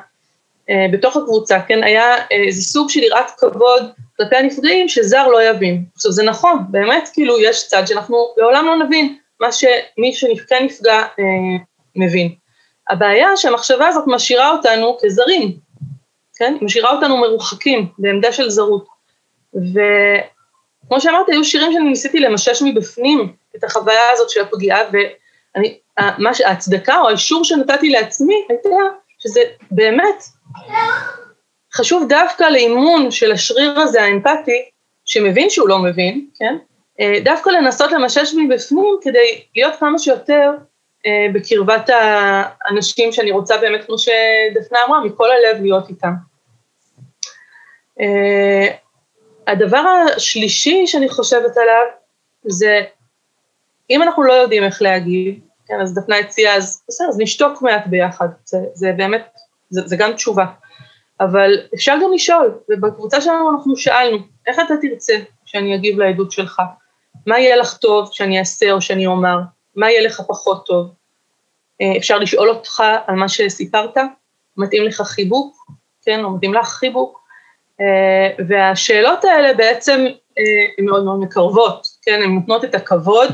[SPEAKER 4] אה, בתוך הקבוצה, כן, היה אה, איזה סוג של יראת כבוד כלפי הנפגעים שזר לא יבין. עכשיו זה נכון, באמת כאילו יש צד שאנחנו לעולם לא נבין מה שמי שכן נפגע מבין. הבעיה שהמחשבה הזאת משאירה אותנו כזרים, כן? משאירה אותנו מרוחקים בעמדה של זרות. וכמו שאמרתי, היו שירים שאני ניסיתי למשש מבפנים את החוויה הזאת של הפגיעה, ואני מה, ההצדקה או האישור שנתתי לעצמי הייתה שזה באמת חשוב דווקא לאימון של השריר הזה האמפתי, שמבין שהוא לא מבין, כן? אה, דווקא לנסות למשש מבפנים כדי להיות כמה שיותר אה, בקרבת האנשים שאני רוצה באמת, כמו שדפנה אמרה, מכל הלב להיות איתם. אה, הדבר השלישי שאני חושבת עליו זה אם אנחנו לא יודעים איך להגיב, כן, אז דפנה הציעה, אז בסדר, אז נשתוק מעט ביחד, זה, זה באמת, זה, זה גם תשובה. אבל אפשר גם לשאול, ובקבוצה שלנו אנחנו שאלנו, איך אתה תרצה שאני אגיב לעדות שלך? מה יהיה לך טוב שאני אעשה או שאני אומר? מה יהיה לך פחות טוב? אה, אפשר לשאול אותך על מה שסיפרת, מתאים לך חיבוק, כן, או מתאים לך חיבוק, אה, והשאלות האלה בעצם הן מאוד מאוד מקרבות, כן, הן נותנות את הכבוד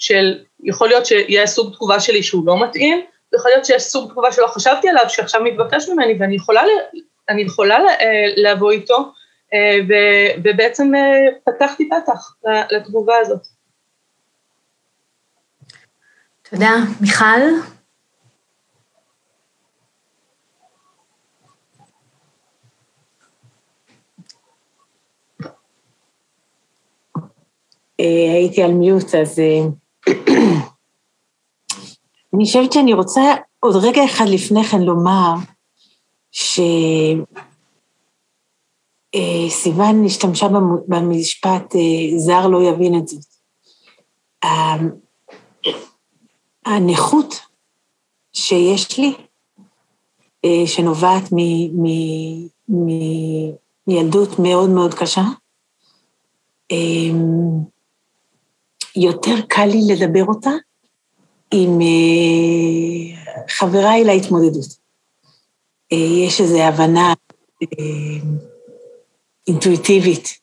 [SPEAKER 4] של, יכול להיות שיהיה סוג תגובה שלי שהוא לא מתאים, ויכול להיות שיש סוג תגובה שלא חשבתי עליו, שעכשיו מתבקש ממני ואני יכולה, אני יכולה לבוא איתו, ובעצם פתחתי פתח לתגובה הזאת.
[SPEAKER 2] תודה. מיכל?
[SPEAKER 3] אה, הייתי על מיוט, אז אה, אני חושבת שאני רוצה עוד רגע אחד לפני כן לומר שסיוון אה, השתמשה במשפט זר לא יבין את זאת. הנכות שיש לי, שנובעת מילדות מאוד מאוד קשה, יותר קל לי לדבר אותה עם אה, חבריי להתמודדות. אה, יש איזו הבנה אה, אינטואיטיבית,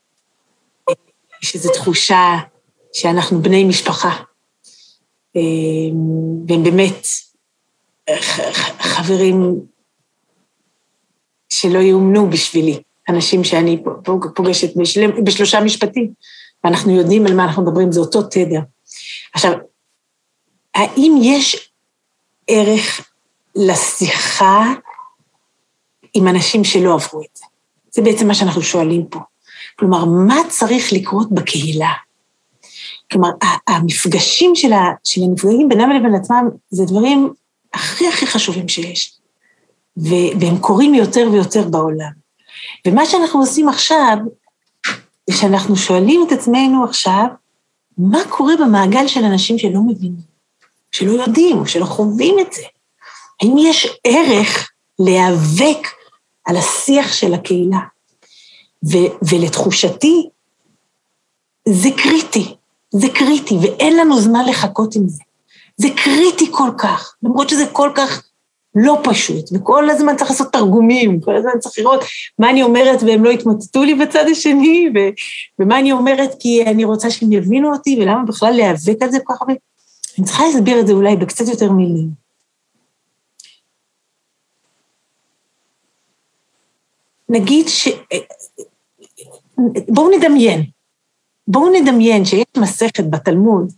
[SPEAKER 3] יש איזו תחושה שאנחנו בני משפחה, והם באמת חברים שלא יאומנו בשבילי, אנשים שאני פוגשת בשלושה משפטים. ואנחנו יודעים על מה אנחנו מדברים, זה אותו תדר. עכשיו, האם יש ערך לשיחה עם אנשים שלא עברו את זה? זה בעצם מה שאנחנו שואלים פה. כלומר, מה צריך לקרות בקהילה? כלומר, המפגשים של, הנפגעים בינם לבין עצמם זה דברים הכי הכי חשובים שיש, והם קורים יותר ויותר בעולם. ומה שאנחנו עושים עכשיו, זה שאנחנו שואלים את עצמנו עכשיו, מה קורה במעגל של אנשים שלא מבינים, שלא יודעים, שלא חווים את זה? האם יש ערך להיאבק על השיח של הקהילה? ו- ולתחושתי, זה קריטי, זה קריטי, ואין לנו זמן לחכות עם זה. זה קריטי כל כך, למרות שזה כל כך לא פשוט, וכל הזמן צריך לעשות תרגומים, כל הזמן צריך לראות מה אני אומרת והם לא יתמוטטו לי בצד השני, ו, ומה אני אומרת כי אני רוצה שהם יבינו אותי, ולמה בכלל להיאבק על זה כל כך הרבה. אני צריכה להסביר את זה אולי בקצת יותר מילים. נגיד ש... בואו נדמיין, בואו נדמיין שיש מסכת בתלמוד,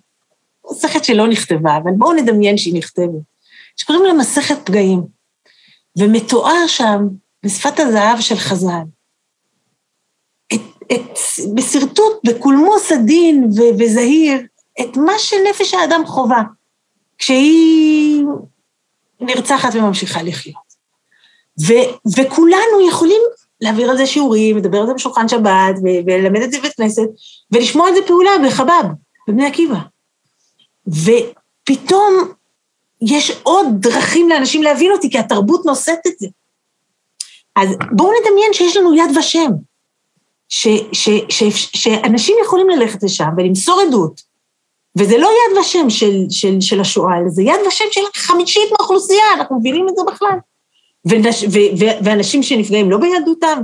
[SPEAKER 3] מסכת שלא נכתבה, אבל בואו נדמיין שהיא נכתבת. שקוראים לה מסכת פגעים, ומתואר שם, בשפת הזהב של חז"ל, את, את, בשרטוט, בקולמוס עדין וזהיר, את מה שנפש האדם חווה, כשהיא נרצחת וממשיכה לחיות. ו, וכולנו יכולים להעביר על זה שיעורים, לדבר על זה בשולחן שבת, וללמד את זה בבית כנסת, ולשמוע על זה פעולה בחב"ב, בבני עקיבא. ופתאום יש עוד דרכים לאנשים להבין אותי, כי התרבות נושאת את זה. אז בואו נדמיין שיש לנו יד ושם, ש, ש, ש, ש, שאנשים יכולים ללכת לשם ולמסור עדות, וזה לא יד ושם של, של, של השואה, אלא זה יד ושם של חמישית מהאוכלוסייה, אנחנו מבינים את זה בכלל. ונש, ו, ו, ואנשים שנפגעים לא ביהדותם,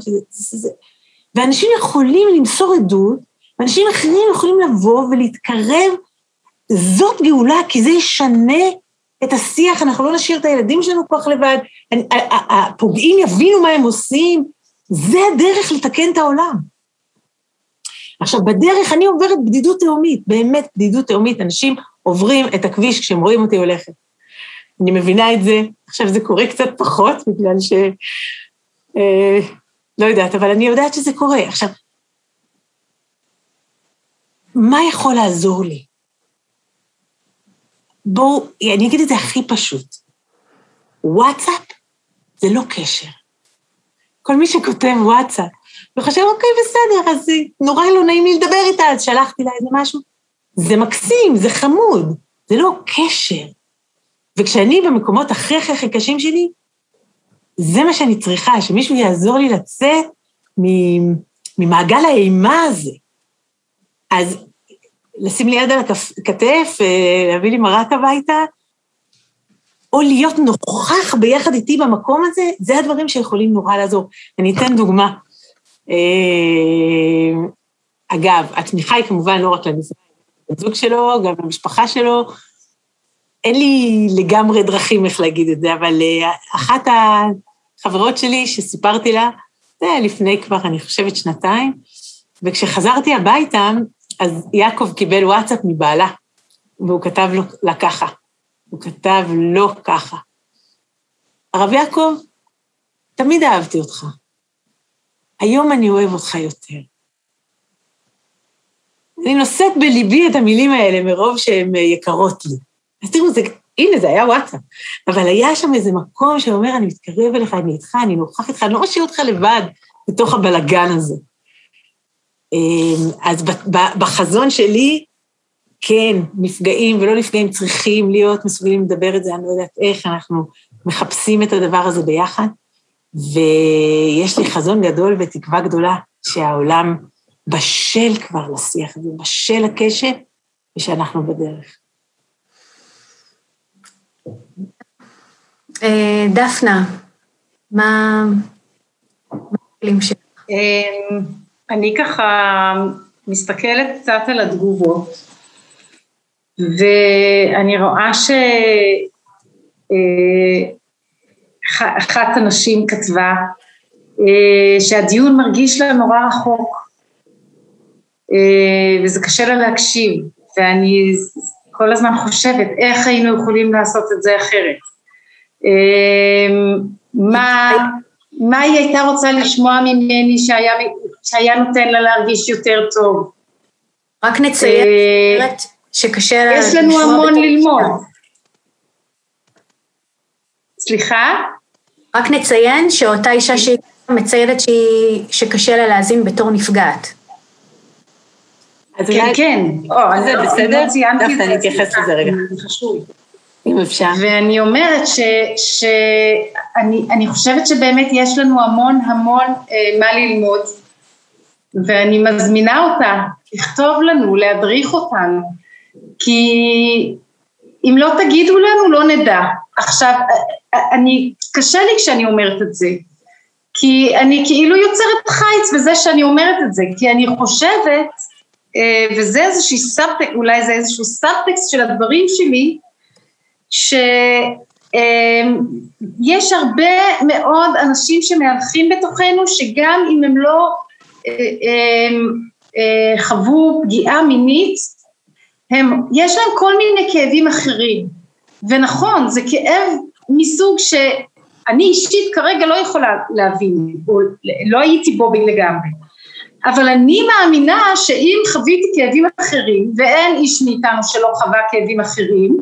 [SPEAKER 3] ואנשים יכולים למסור עדות, ואנשים אחרים יכולים לבוא ולהתקרב, זאת גאולה, כי זה ישנה את השיח, אנחנו לא נשאיר את הילדים שלנו כל כך לבד, הפוגעים יבינו מה הם עושים, זה הדרך לתקן את העולם. עכשיו, בדרך אני עוברת בדידות תהומית, באמת בדידות תהומית, אנשים עוברים את הכביש כשהם רואים אותי הולכת. אני מבינה את זה, עכשיו זה קורה קצת פחות, בגלל ש... אה, לא יודעת, אבל אני יודעת שזה קורה. עכשיו, מה יכול לעזור לי? בואו, אני אגיד את זה הכי פשוט. וואטסאפ זה לא קשר. כל מי שכותב וואטסאפ, וחושב, אוקיי, בסדר, אז נורא לא נעים לי לדבר איתה, אז שלחתי לה איזה משהו. זה מקסים, זה חמוד, זה לא קשר. וכשאני במקומות הכי הכי הכי קשים שלי, זה מה שאני צריכה, שמישהו יעזור לי לצאת ממעגל האימה הזה. אז לשים לי יד על הכתף, אה, להביא לי מרק הביתה, או להיות נוכח ביחד איתי במקום הזה, זה הדברים שיכולים נורא לעזור. אני אתן דוגמה. אה, אגב, התמיכה היא כמובן לא רק לזוג שלו, גם למשפחה שלו. אין לי לגמרי דרכים איך להגיד את זה, אבל אה, אחת החברות שלי שסיפרתי לה, זה היה לפני כבר, אני חושבת, שנתיים, וכשחזרתי הביתה, אז יעקב קיבל וואטסאפ מבעלה, והוא כתב לו, לה ככה, הוא כתב לו ככה. הרב יעקב, תמיד אהבתי אותך. היום אני אוהב אותך יותר. אני נושאת בליבי את המילים האלה מרוב שהן יקרות לי. אז תראו, זה, הנה, זה היה וואטסאפ. אבל היה שם איזה מקום שאומר, אני מתקרב אליך, אני איתך, אני נוכח איתך, אני לא משאיר אותך לבד בתוך הבלגן הזה. אמ, אז בחזון שלי, כן, נפגעים ולא נפגעים צריכים להיות מסוגלים לדבר את זה, אני לא יודעת איך, אנחנו מחפשים את הדבר הזה ביחד, ויש לי חזון גדול ותקווה גדולה שהעולם בשל כבר לשיח הזה, בשל לקשב, ושאנחנו בדרך.
[SPEAKER 2] אה, דפנה, מה הכלים שלך?
[SPEAKER 5] אני ככה מסתכלת קצת על התגובות, ואני רואה שאחת אה, הנשים כתבה אה, שהדיון מרגיש לה נורא רחוק, וזה קשה לה להקשיב, ואני כל הזמן חושבת איך היינו יכולים לעשות את זה אחרת. מה, מה היא הייתה רוצה לשמוע ממני שהיה, שהיה נותן לה להרגיש יותר טוב?
[SPEAKER 2] רק נציין אה, שקשה
[SPEAKER 5] לה... יש לנו המון ללמוד.
[SPEAKER 2] סליחה? רק נציין שאותה אישה שהיא מציינת שהיא, שקשה לה להאזין בתור נפגעת.
[SPEAKER 5] כן, כן.
[SPEAKER 3] או, זה בסדר? דווקא אני אתייחס לזה רגע. חשוב. אם אפשר.
[SPEAKER 5] ואני אומרת שאני חושבת שבאמת יש לנו המון המון אה, מה ללמוד, ואני מזמינה אותה לכתוב לנו, להדריך אותנו, כי אם לא תגידו לנו לא נדע. עכשיו, אה, אה, אני, קשה לי כשאני אומרת את זה, כי אני כאילו יוצרת חיץ בזה שאני אומרת את זה, כי אני חושבת, אה, וזה איזשהו סאבטקסט, אולי זה איזשהו סאבטקסט של הדברים שלי, שיש הרבה מאוד אנשים שמהלכים בתוכנו שגם אם הם לא אה, אה, חוו פגיעה מינית, הם, יש להם כל מיני כאבים אחרים, ונכון, זה כאב מסוג שאני אישית כרגע לא יכולה להבין, או לא הייתי בו לגמרי, אבל אני מאמינה שאם חוויתי כאבים אחרים, ואין איש מאיתנו שלא חווה כאבים אחרים,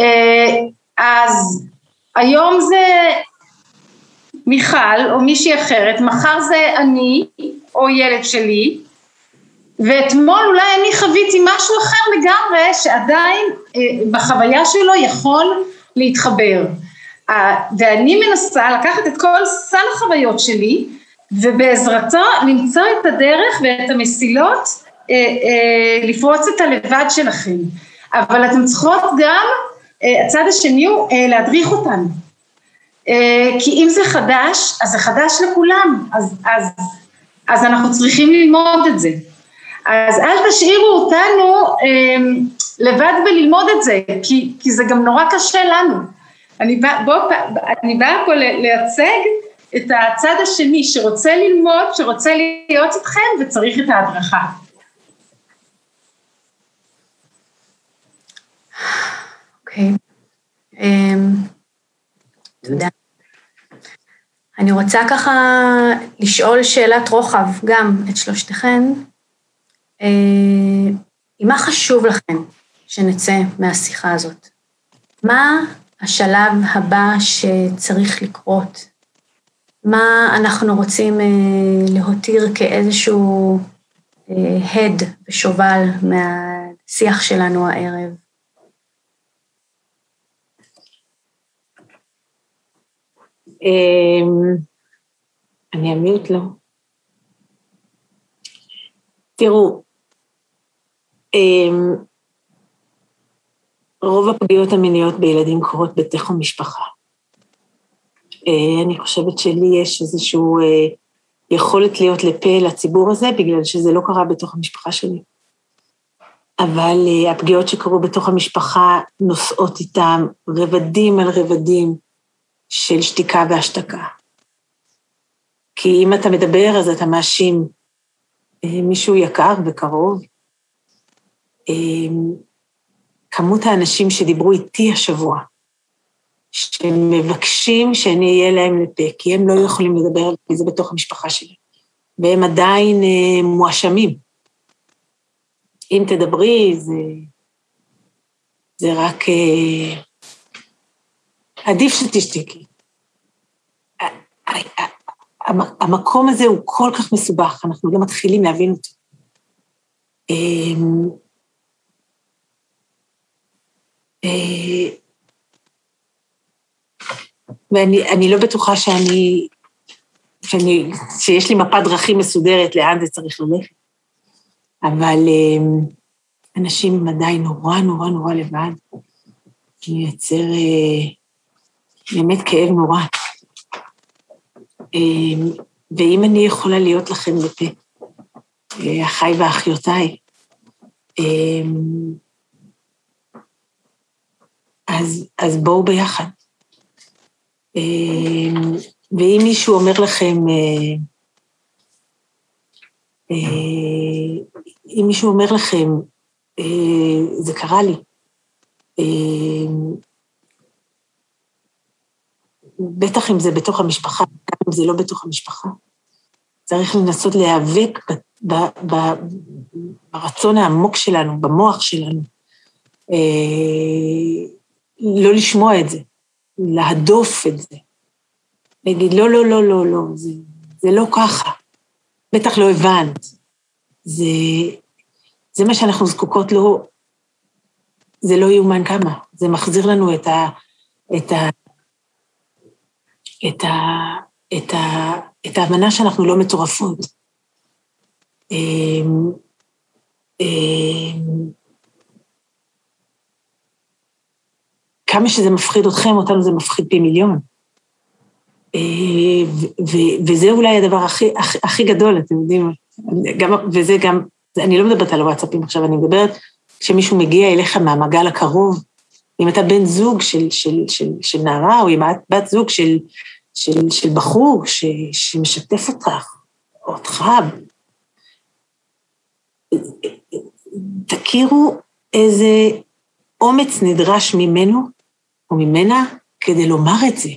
[SPEAKER 5] אה, אז היום זה מיכל או מישהי אחרת, מחר זה אני או ילד שלי, ואתמול אולי אני חוויתי משהו אחר לגמרי שעדיין אה, בחוויה שלו יכול להתחבר. ואני מנסה לקחת את כל סל החוויות שלי ובעזרתו למצוא את הדרך ואת המסילות אה, לפרוץ את הלבד שלכם. אבל אתן צריכות גם אה, הצד השני הוא אה, להדריך אותנו. אה, כי אם זה חדש, אז זה חדש לכולם, אז, אז, אז אנחנו צריכים ללמוד את זה. אז אל תשאירו אותנו לבד בללמוד את זה, כי, כי זה גם נורא קשה לנו. אני באה בא פה לייצג את הצד השני שרוצה ללמוד, שרוצה להיות איתכם וצריך את ההדרכה.
[SPEAKER 2] אוקיי. אמ, תודה. אני רוצה ככה לשאול שאלת רוחב גם את שלושתכן. אה, מה חשוב לכם שנצא מהשיחה הזאת? מה השלב הבא שצריך לקרות? מה אנחנו רוצים אה, להותיר כאיזשהו אה, הד ושובל מהשיח שלנו הערב?
[SPEAKER 3] אני אמיוט לו. תראו, אמ, רוב הפגיעות המיניות בילדים קורות בתוך המשפחה. אה, אני חושבת שלי יש איזושהי אה, יכולת להיות לפה לציבור הזה, בגלל שזה לא קרה בתוך המשפחה שלי. אבל אה, הפגיעות שקרו בתוך המשפחה נושאות איתם רבדים על רבדים של שתיקה והשתקה. כי אם אתה מדבר, אז אתה מאשים מישהו יקר וקרוב. כמות האנשים שדיברו איתי השבוע, שמבקשים שאני אהיה להם לפה, כי הם לא יכולים לדבר על זה בתוך המשפחה שלי, והם עדיין אה, מואשמים. אם תדברי, זה, זה רק... אה, עדיף שתשתקי. המקום הזה הוא כל כך מסובך, אנחנו לא מתחילים להבין אותו. אמ, אה, ואני לא בטוחה שאני, שאני, שיש לי מפת דרכים מסודרת לאן זה צריך ללכת, אבל אה, אנשים עדיין נורא נורא נורא לבד, מייצר אה, באמת כאב נורא. ואם אני יכולה להיות לכם לפה, אחיי ואחיותיי, אז, אז בואו ביחד. אמ, ואם מישהו אומר לכם, אה, אה, אם מישהו אומר לכם, אה, זה קרה לי, בטח אם זה בתוך המשפחה, גם אם זה לא בתוך המשפחה, צריך לנסות להיאבק ברצון העמוק שלנו, במוח שלנו, לא לשמוע את זה, להדוף את זה. להגיד, לא, לא, לא, לא, לא, זה, זה לא ככה. בטח לא הבנת. זה, זה מה שאנחנו זקוקות לו, זה לא יאומן כמה. זה מחזיר לנו את ה... את ה... את ה... את ה... את ההבנה שאנחנו לא מטורפות. אמ, אמ, כמה שזה מפחיד אתכם, אותנו זה מפחיד פי מיליון. אה, וזה אולי הדבר הכי, הכי, הכי גדול, אתם יודעים, גם, וזה גם, אני לא מדברת על וואטסאפים עכשיו, אני מדברת כשמישהו מגיע אליך מהמעגל הקרוב, אם אתה בן זוג של, של, של, של נערה, או אם את בת זוג של, של, של בחור ש, שמשתף אותך, או אותך, תכירו איזה אומץ נדרש ממנו או ממנה כדי לומר את זה.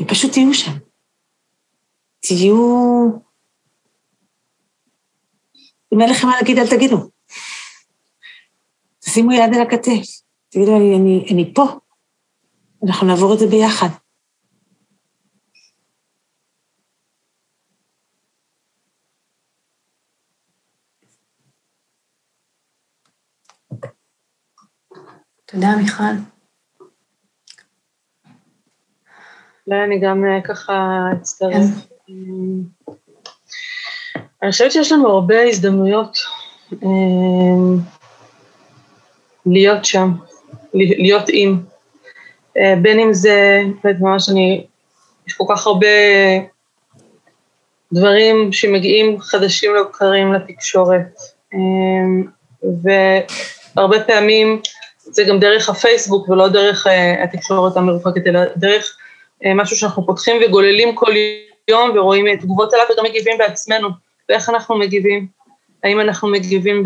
[SPEAKER 3] ופשוט תהיו שם. תהיו... אם אין לכם מה להגיד, אל תגידו. תשימו יד על הכתף, תגידו, אני, אני, אני פה, אנחנו נעבור את זה ביחד.
[SPEAKER 2] תודה, מיכל.
[SPEAKER 4] אולי אני גם אה, ככה אצטרף. כן. אני חושבת שיש לנו הרבה הזדמנויות אה, להיות שם, להיות עם. אה, בין אם זה, באמת ממש אני, יש כל כך הרבה דברים שמגיעים חדשים לבקרים לתקשורת, והרבה פעמים זה גם דרך הפייסבוק ולא דרך התקשורת המרוחקת, אלא דרך אה, משהו שאנחנו פותחים וגוללים כל יום ורואים תגובות עליו וגם מגיבים בעצמנו, ואיך אנחנו מגיבים, האם אנחנו מגיבים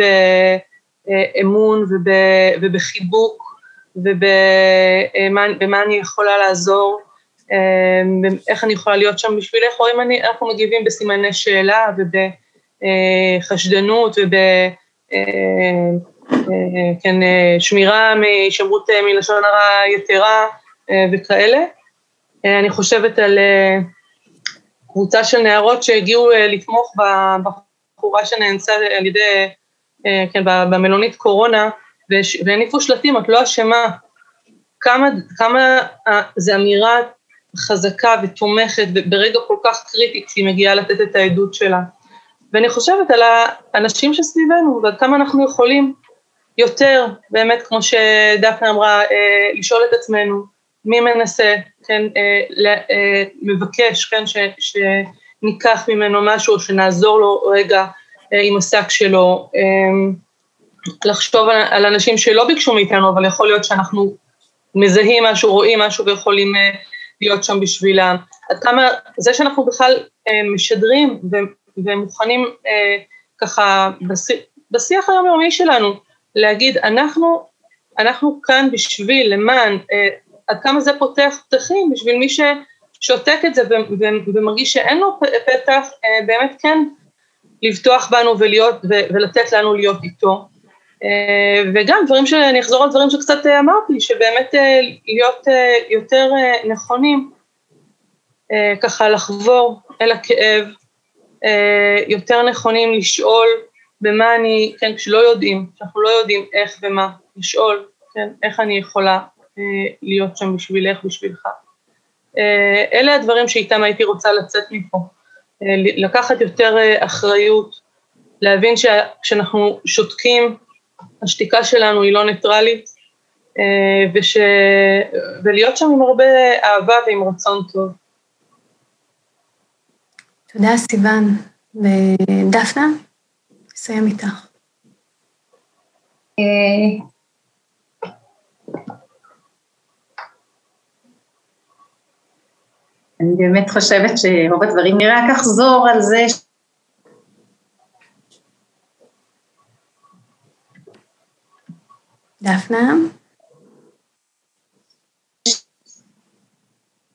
[SPEAKER 4] באמון וב, ובחיבוק ובמה אני יכולה לעזור, אה, איך אני יכולה להיות שם בשבילך, או אם אני, אנחנו מגיבים בסימני שאלה ובחשדנות וב... כן, שמירה מהישמרות מלשון הרע יתרה וכאלה. אה, אני חושבת על אה, קבוצה של נערות שהגיעו אה, לתמוך בחורה שנאנסה על ידי, כן, במלונית קורונה, והניפו שלטים, את לא אשמה. כמה, כמה זו אמירה חזקה ותומכת ברגע כל כך קריטי כשהיא מגיעה לתת את העדות שלה. ואני חושבת על האנשים שסביבנו ועד כמה אנחנו יכולים יותר, באמת, כמו שדפנה אמרה, לשאול את עצמנו, מי מנסה, כן, מבקש, כן, ש, שניקח ממנו משהו, שנעזור לו רגע עם השק שלו, לחשוב על, על אנשים שלא ביקשו מאיתנו, אבל יכול להיות שאנחנו מזהים משהו, רואים משהו ויכולים להיות שם בשבילם. עד כמה, זה שאנחנו בכלל משדרים ומוכנים ככה בשיח היומיומי שלנו, להגיד, אנחנו, אנחנו כאן בשביל, למען, אה, עד כמה זה פותח פתחים בשביל מי ששותק את זה ומרגיש שאין לו פתח, אה, באמת כן לבטוח בנו ולהיות, ולתת לנו להיות איתו. אה, וגם דברים שאני אחזור על דברים שקצת אה, אמרתי, שבאמת אה, להיות אה, יותר נכונים, ככה לחבור אל הכאב, יותר נכונים לשאול במה אני, כן, כשלא יודעים, כשאנחנו לא יודעים איך ומה, לשאול, כן, איך אני יכולה אה, להיות שם בשבילך, בשבילך. אה, אלה הדברים שאיתם הייתי רוצה לצאת מפה, אה, לקחת יותר אה, אחריות, להבין שכשאנחנו שותקים, השתיקה שלנו היא לא ניטרלית, אה, וש... ולהיות שם עם הרבה אהבה ועם רצון טוב.
[SPEAKER 2] תודה, סיוון. ודפנה? נסיים איתך.
[SPEAKER 5] אה, אני באמת חושבת שרוב הדברים, אני רק אחזור על זה
[SPEAKER 2] דפנה?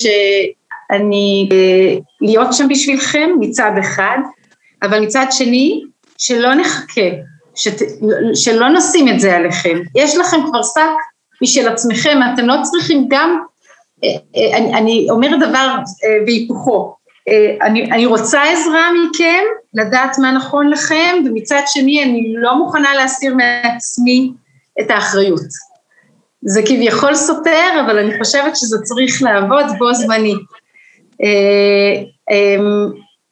[SPEAKER 5] שאני, אה, להיות שם בשבילכם מצד אחד, אבל מצד שני, שלא נחכה, שת, שלא נשים את זה עליכם. יש לכם כבר שק משל עצמכם, אתם לא צריכים גם, אה, אה, אני, אני אומרת דבר בהיפוכו, אני, אני רוצה עזרה מכם, לדעת מה נכון לכם, ומצד שני אני לא מוכנה להסיר מעצמי את האחריות. זה כביכול סותר, אבל אני חושבת שזה צריך לעבוד בו זמנית.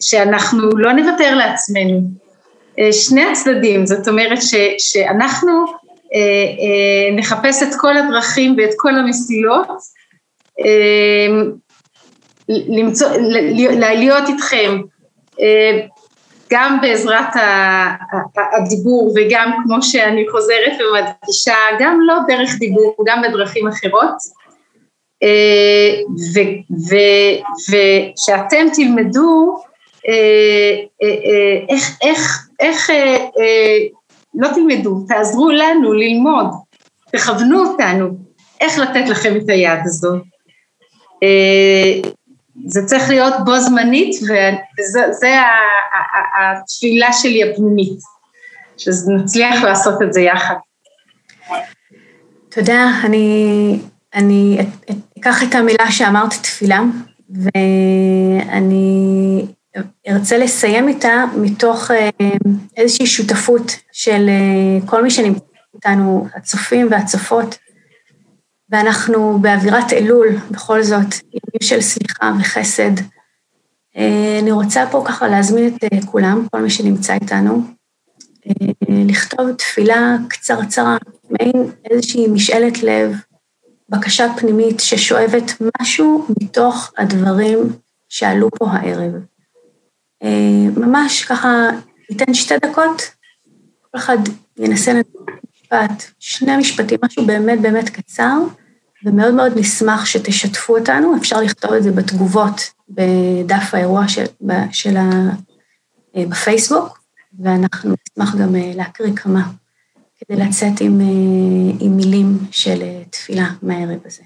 [SPEAKER 5] שאנחנו לא נוותר לעצמנו. אה, שני הצדדים, זאת אומרת ש, שאנחנו אה, אה, נחפש את כל הדרכים ואת כל המסילות, למצוא, להיות איתכם גם בעזרת הדיבור וגם כמו שאני חוזרת ומדגישה, גם לא דרך דיבור, גם בדרכים אחרות, ושאתם תלמדו איך, איך, איך, לא תלמדו, תעזרו לנו ללמוד, תכוונו אותנו איך לתת לכם את היד הזאת. זה צריך להיות בו זמנית, וזה התפילה שלי הפנימית, שנצליח לעשות את זה יחד.
[SPEAKER 2] תודה, אני, אני אקח את המילה שאמרת תפילה, ואני ארצה לסיים איתה מתוך אה, איזושהי שותפות של אה, כל מי שנמצא איתנו, הצופים והצופות, ואנחנו באווירת אלול, בכל זאת, ימים של סליחה וחסד. אה, אני רוצה פה ככה להזמין את כולם, כל מי שנמצא איתנו, לכתוב תפילה קצרצרה, מעין איזושהי משאלת לב, בקשה פנימית ששואבת משהו מתוך הדברים שעלו פה הערב. ממש ככה, ניתן שתי דקות, כל אחד ינסה משפט, שני משפטים, משהו באמת באמת קצר, ומאוד מאוד נשמח שתשתפו אותנו, אפשר לכתוב את זה בתגובות בדף האירוע של, של ה, אה, בפייסבוק, ואנחנו נשמח גם אה, להקריא כמה, כדי לצאת עם, אה, עם מילים של תפילה מהערב הזה.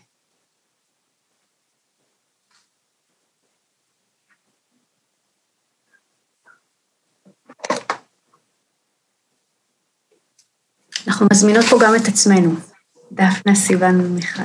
[SPEAKER 2] אנחנו מזמינות פה גם את עצמנו, דפנה, סיוון ומיכל.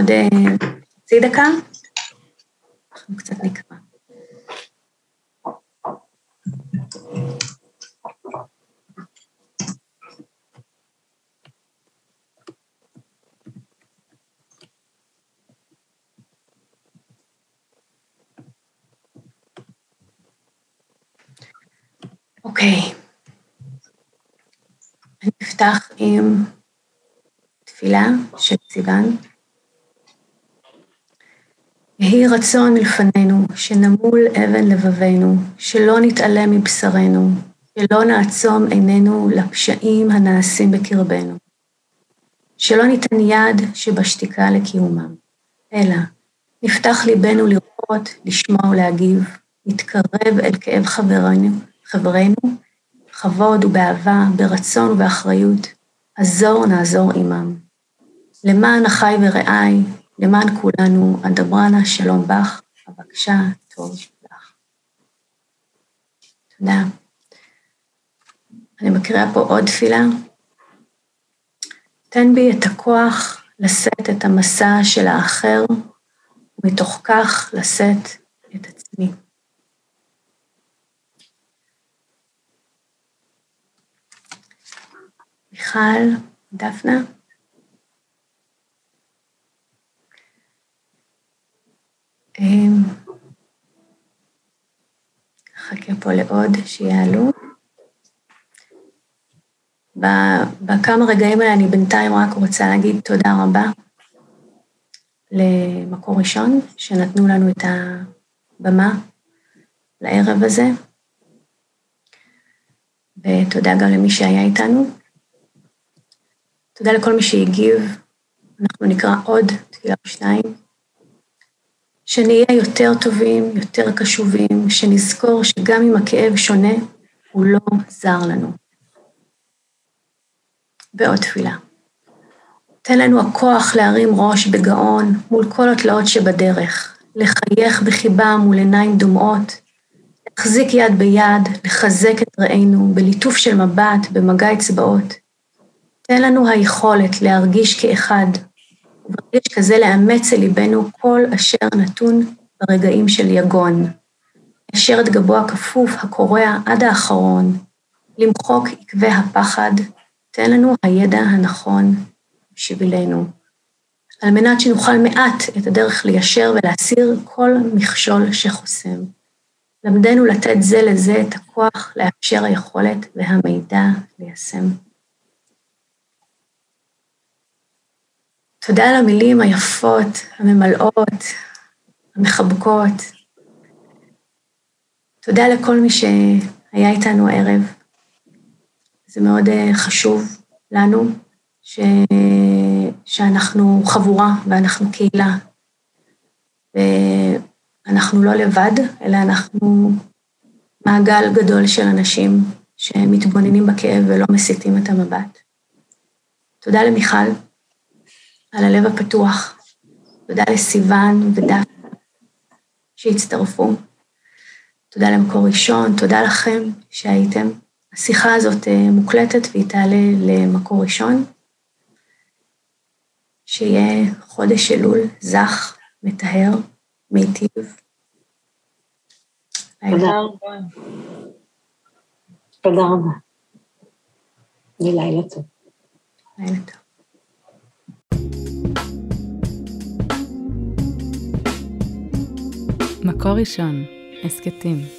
[SPEAKER 2] עוד חצי דקה, אנחנו קצת נקרא. אוקיי. אני אפתח עם תפילה של סיוון. יהי רצון מלפנינו, שנמול אבן לבבינו, שלא נתעלם מבשרנו, שלא נעצום עינינו לפשעים הנעשים בקרבנו, שלא ניתן יד שבשתיקה לקיומם, אלא נפתח ליבנו לראות, לשמוע ולהגיב, נתקרב אל כאב חברינו, חברינו, בכבוד ובאהבה, ברצון ובאחריות, עזור נעזור עמם. למען אחי ורעי, למען כולנו, אדברנה שלום בך, הבקשה טוב לך. תודה. אני מקריאה פה עוד תפילה. תן בי את הכוח לשאת את המסע של האחר, ומתוך כך לשאת את עצמי. מיכל, דפנה. נחכה פה לעוד שיעלו. בכמה רגעים האלה אני בינתיים רק רוצה להגיד תודה רבה למקור ראשון, שנתנו לנו את הבמה לערב הזה, ותודה גם למי שהיה איתנו. תודה לכל מי שהגיב, אנחנו נקרא עוד תפילה או שניים. שנהיה יותר טובים, יותר קשובים, שנזכור שגם אם הכאב שונה, הוא לא זר לנו. ועוד תפילה. תן לנו הכוח להרים ראש בגאון מול כל התלאות שבדרך, לחייך בחיבה מול עיניים דומעות, להחזיק יד ביד, לחזק את רעינו בליטוף של מבט, במגע אצבעות. תן לנו היכולת להרגיש כאחד, וברגש כזה לאמץ אל ליבנו כל אשר נתון ברגעים של יגון. אשר את גבו הכפוף, הקורע עד האחרון, למחוק עקבי הפחד, תן לנו הידע הנכון בשבילנו, על מנת שנוכל מעט את הדרך ליישר ולהסיר כל מכשול שחוסם. למדנו לתת זה לזה את הכוח לאפשר היכולת והמידע ליישם. תודה על המילים היפות, הממלאות, המחבקות. תודה לכל מי שהיה איתנו הערב. זה מאוד אה, חשוב לנו ש... שאנחנו חבורה ואנחנו קהילה. ואנחנו לא לבד, אלא אנחנו מעגל גדול של אנשים שמתבוננים בכאב ולא מסיטים את המבט. תודה למיכל. על הלב הפתוח. תודה לסיוון ודף שהצטרפו. תודה למקור ראשון, תודה לכם שהייתם. השיחה הזאת אה, מוקלטת והיא תעלה למקור ראשון. שיהיה חודש אלול זך, מטהר, מיטיב.
[SPEAKER 3] תודה רבה. תודה רבה. ולילה טוב.
[SPEAKER 2] לילה טוב.
[SPEAKER 1] מקור ראשון, הסכתים.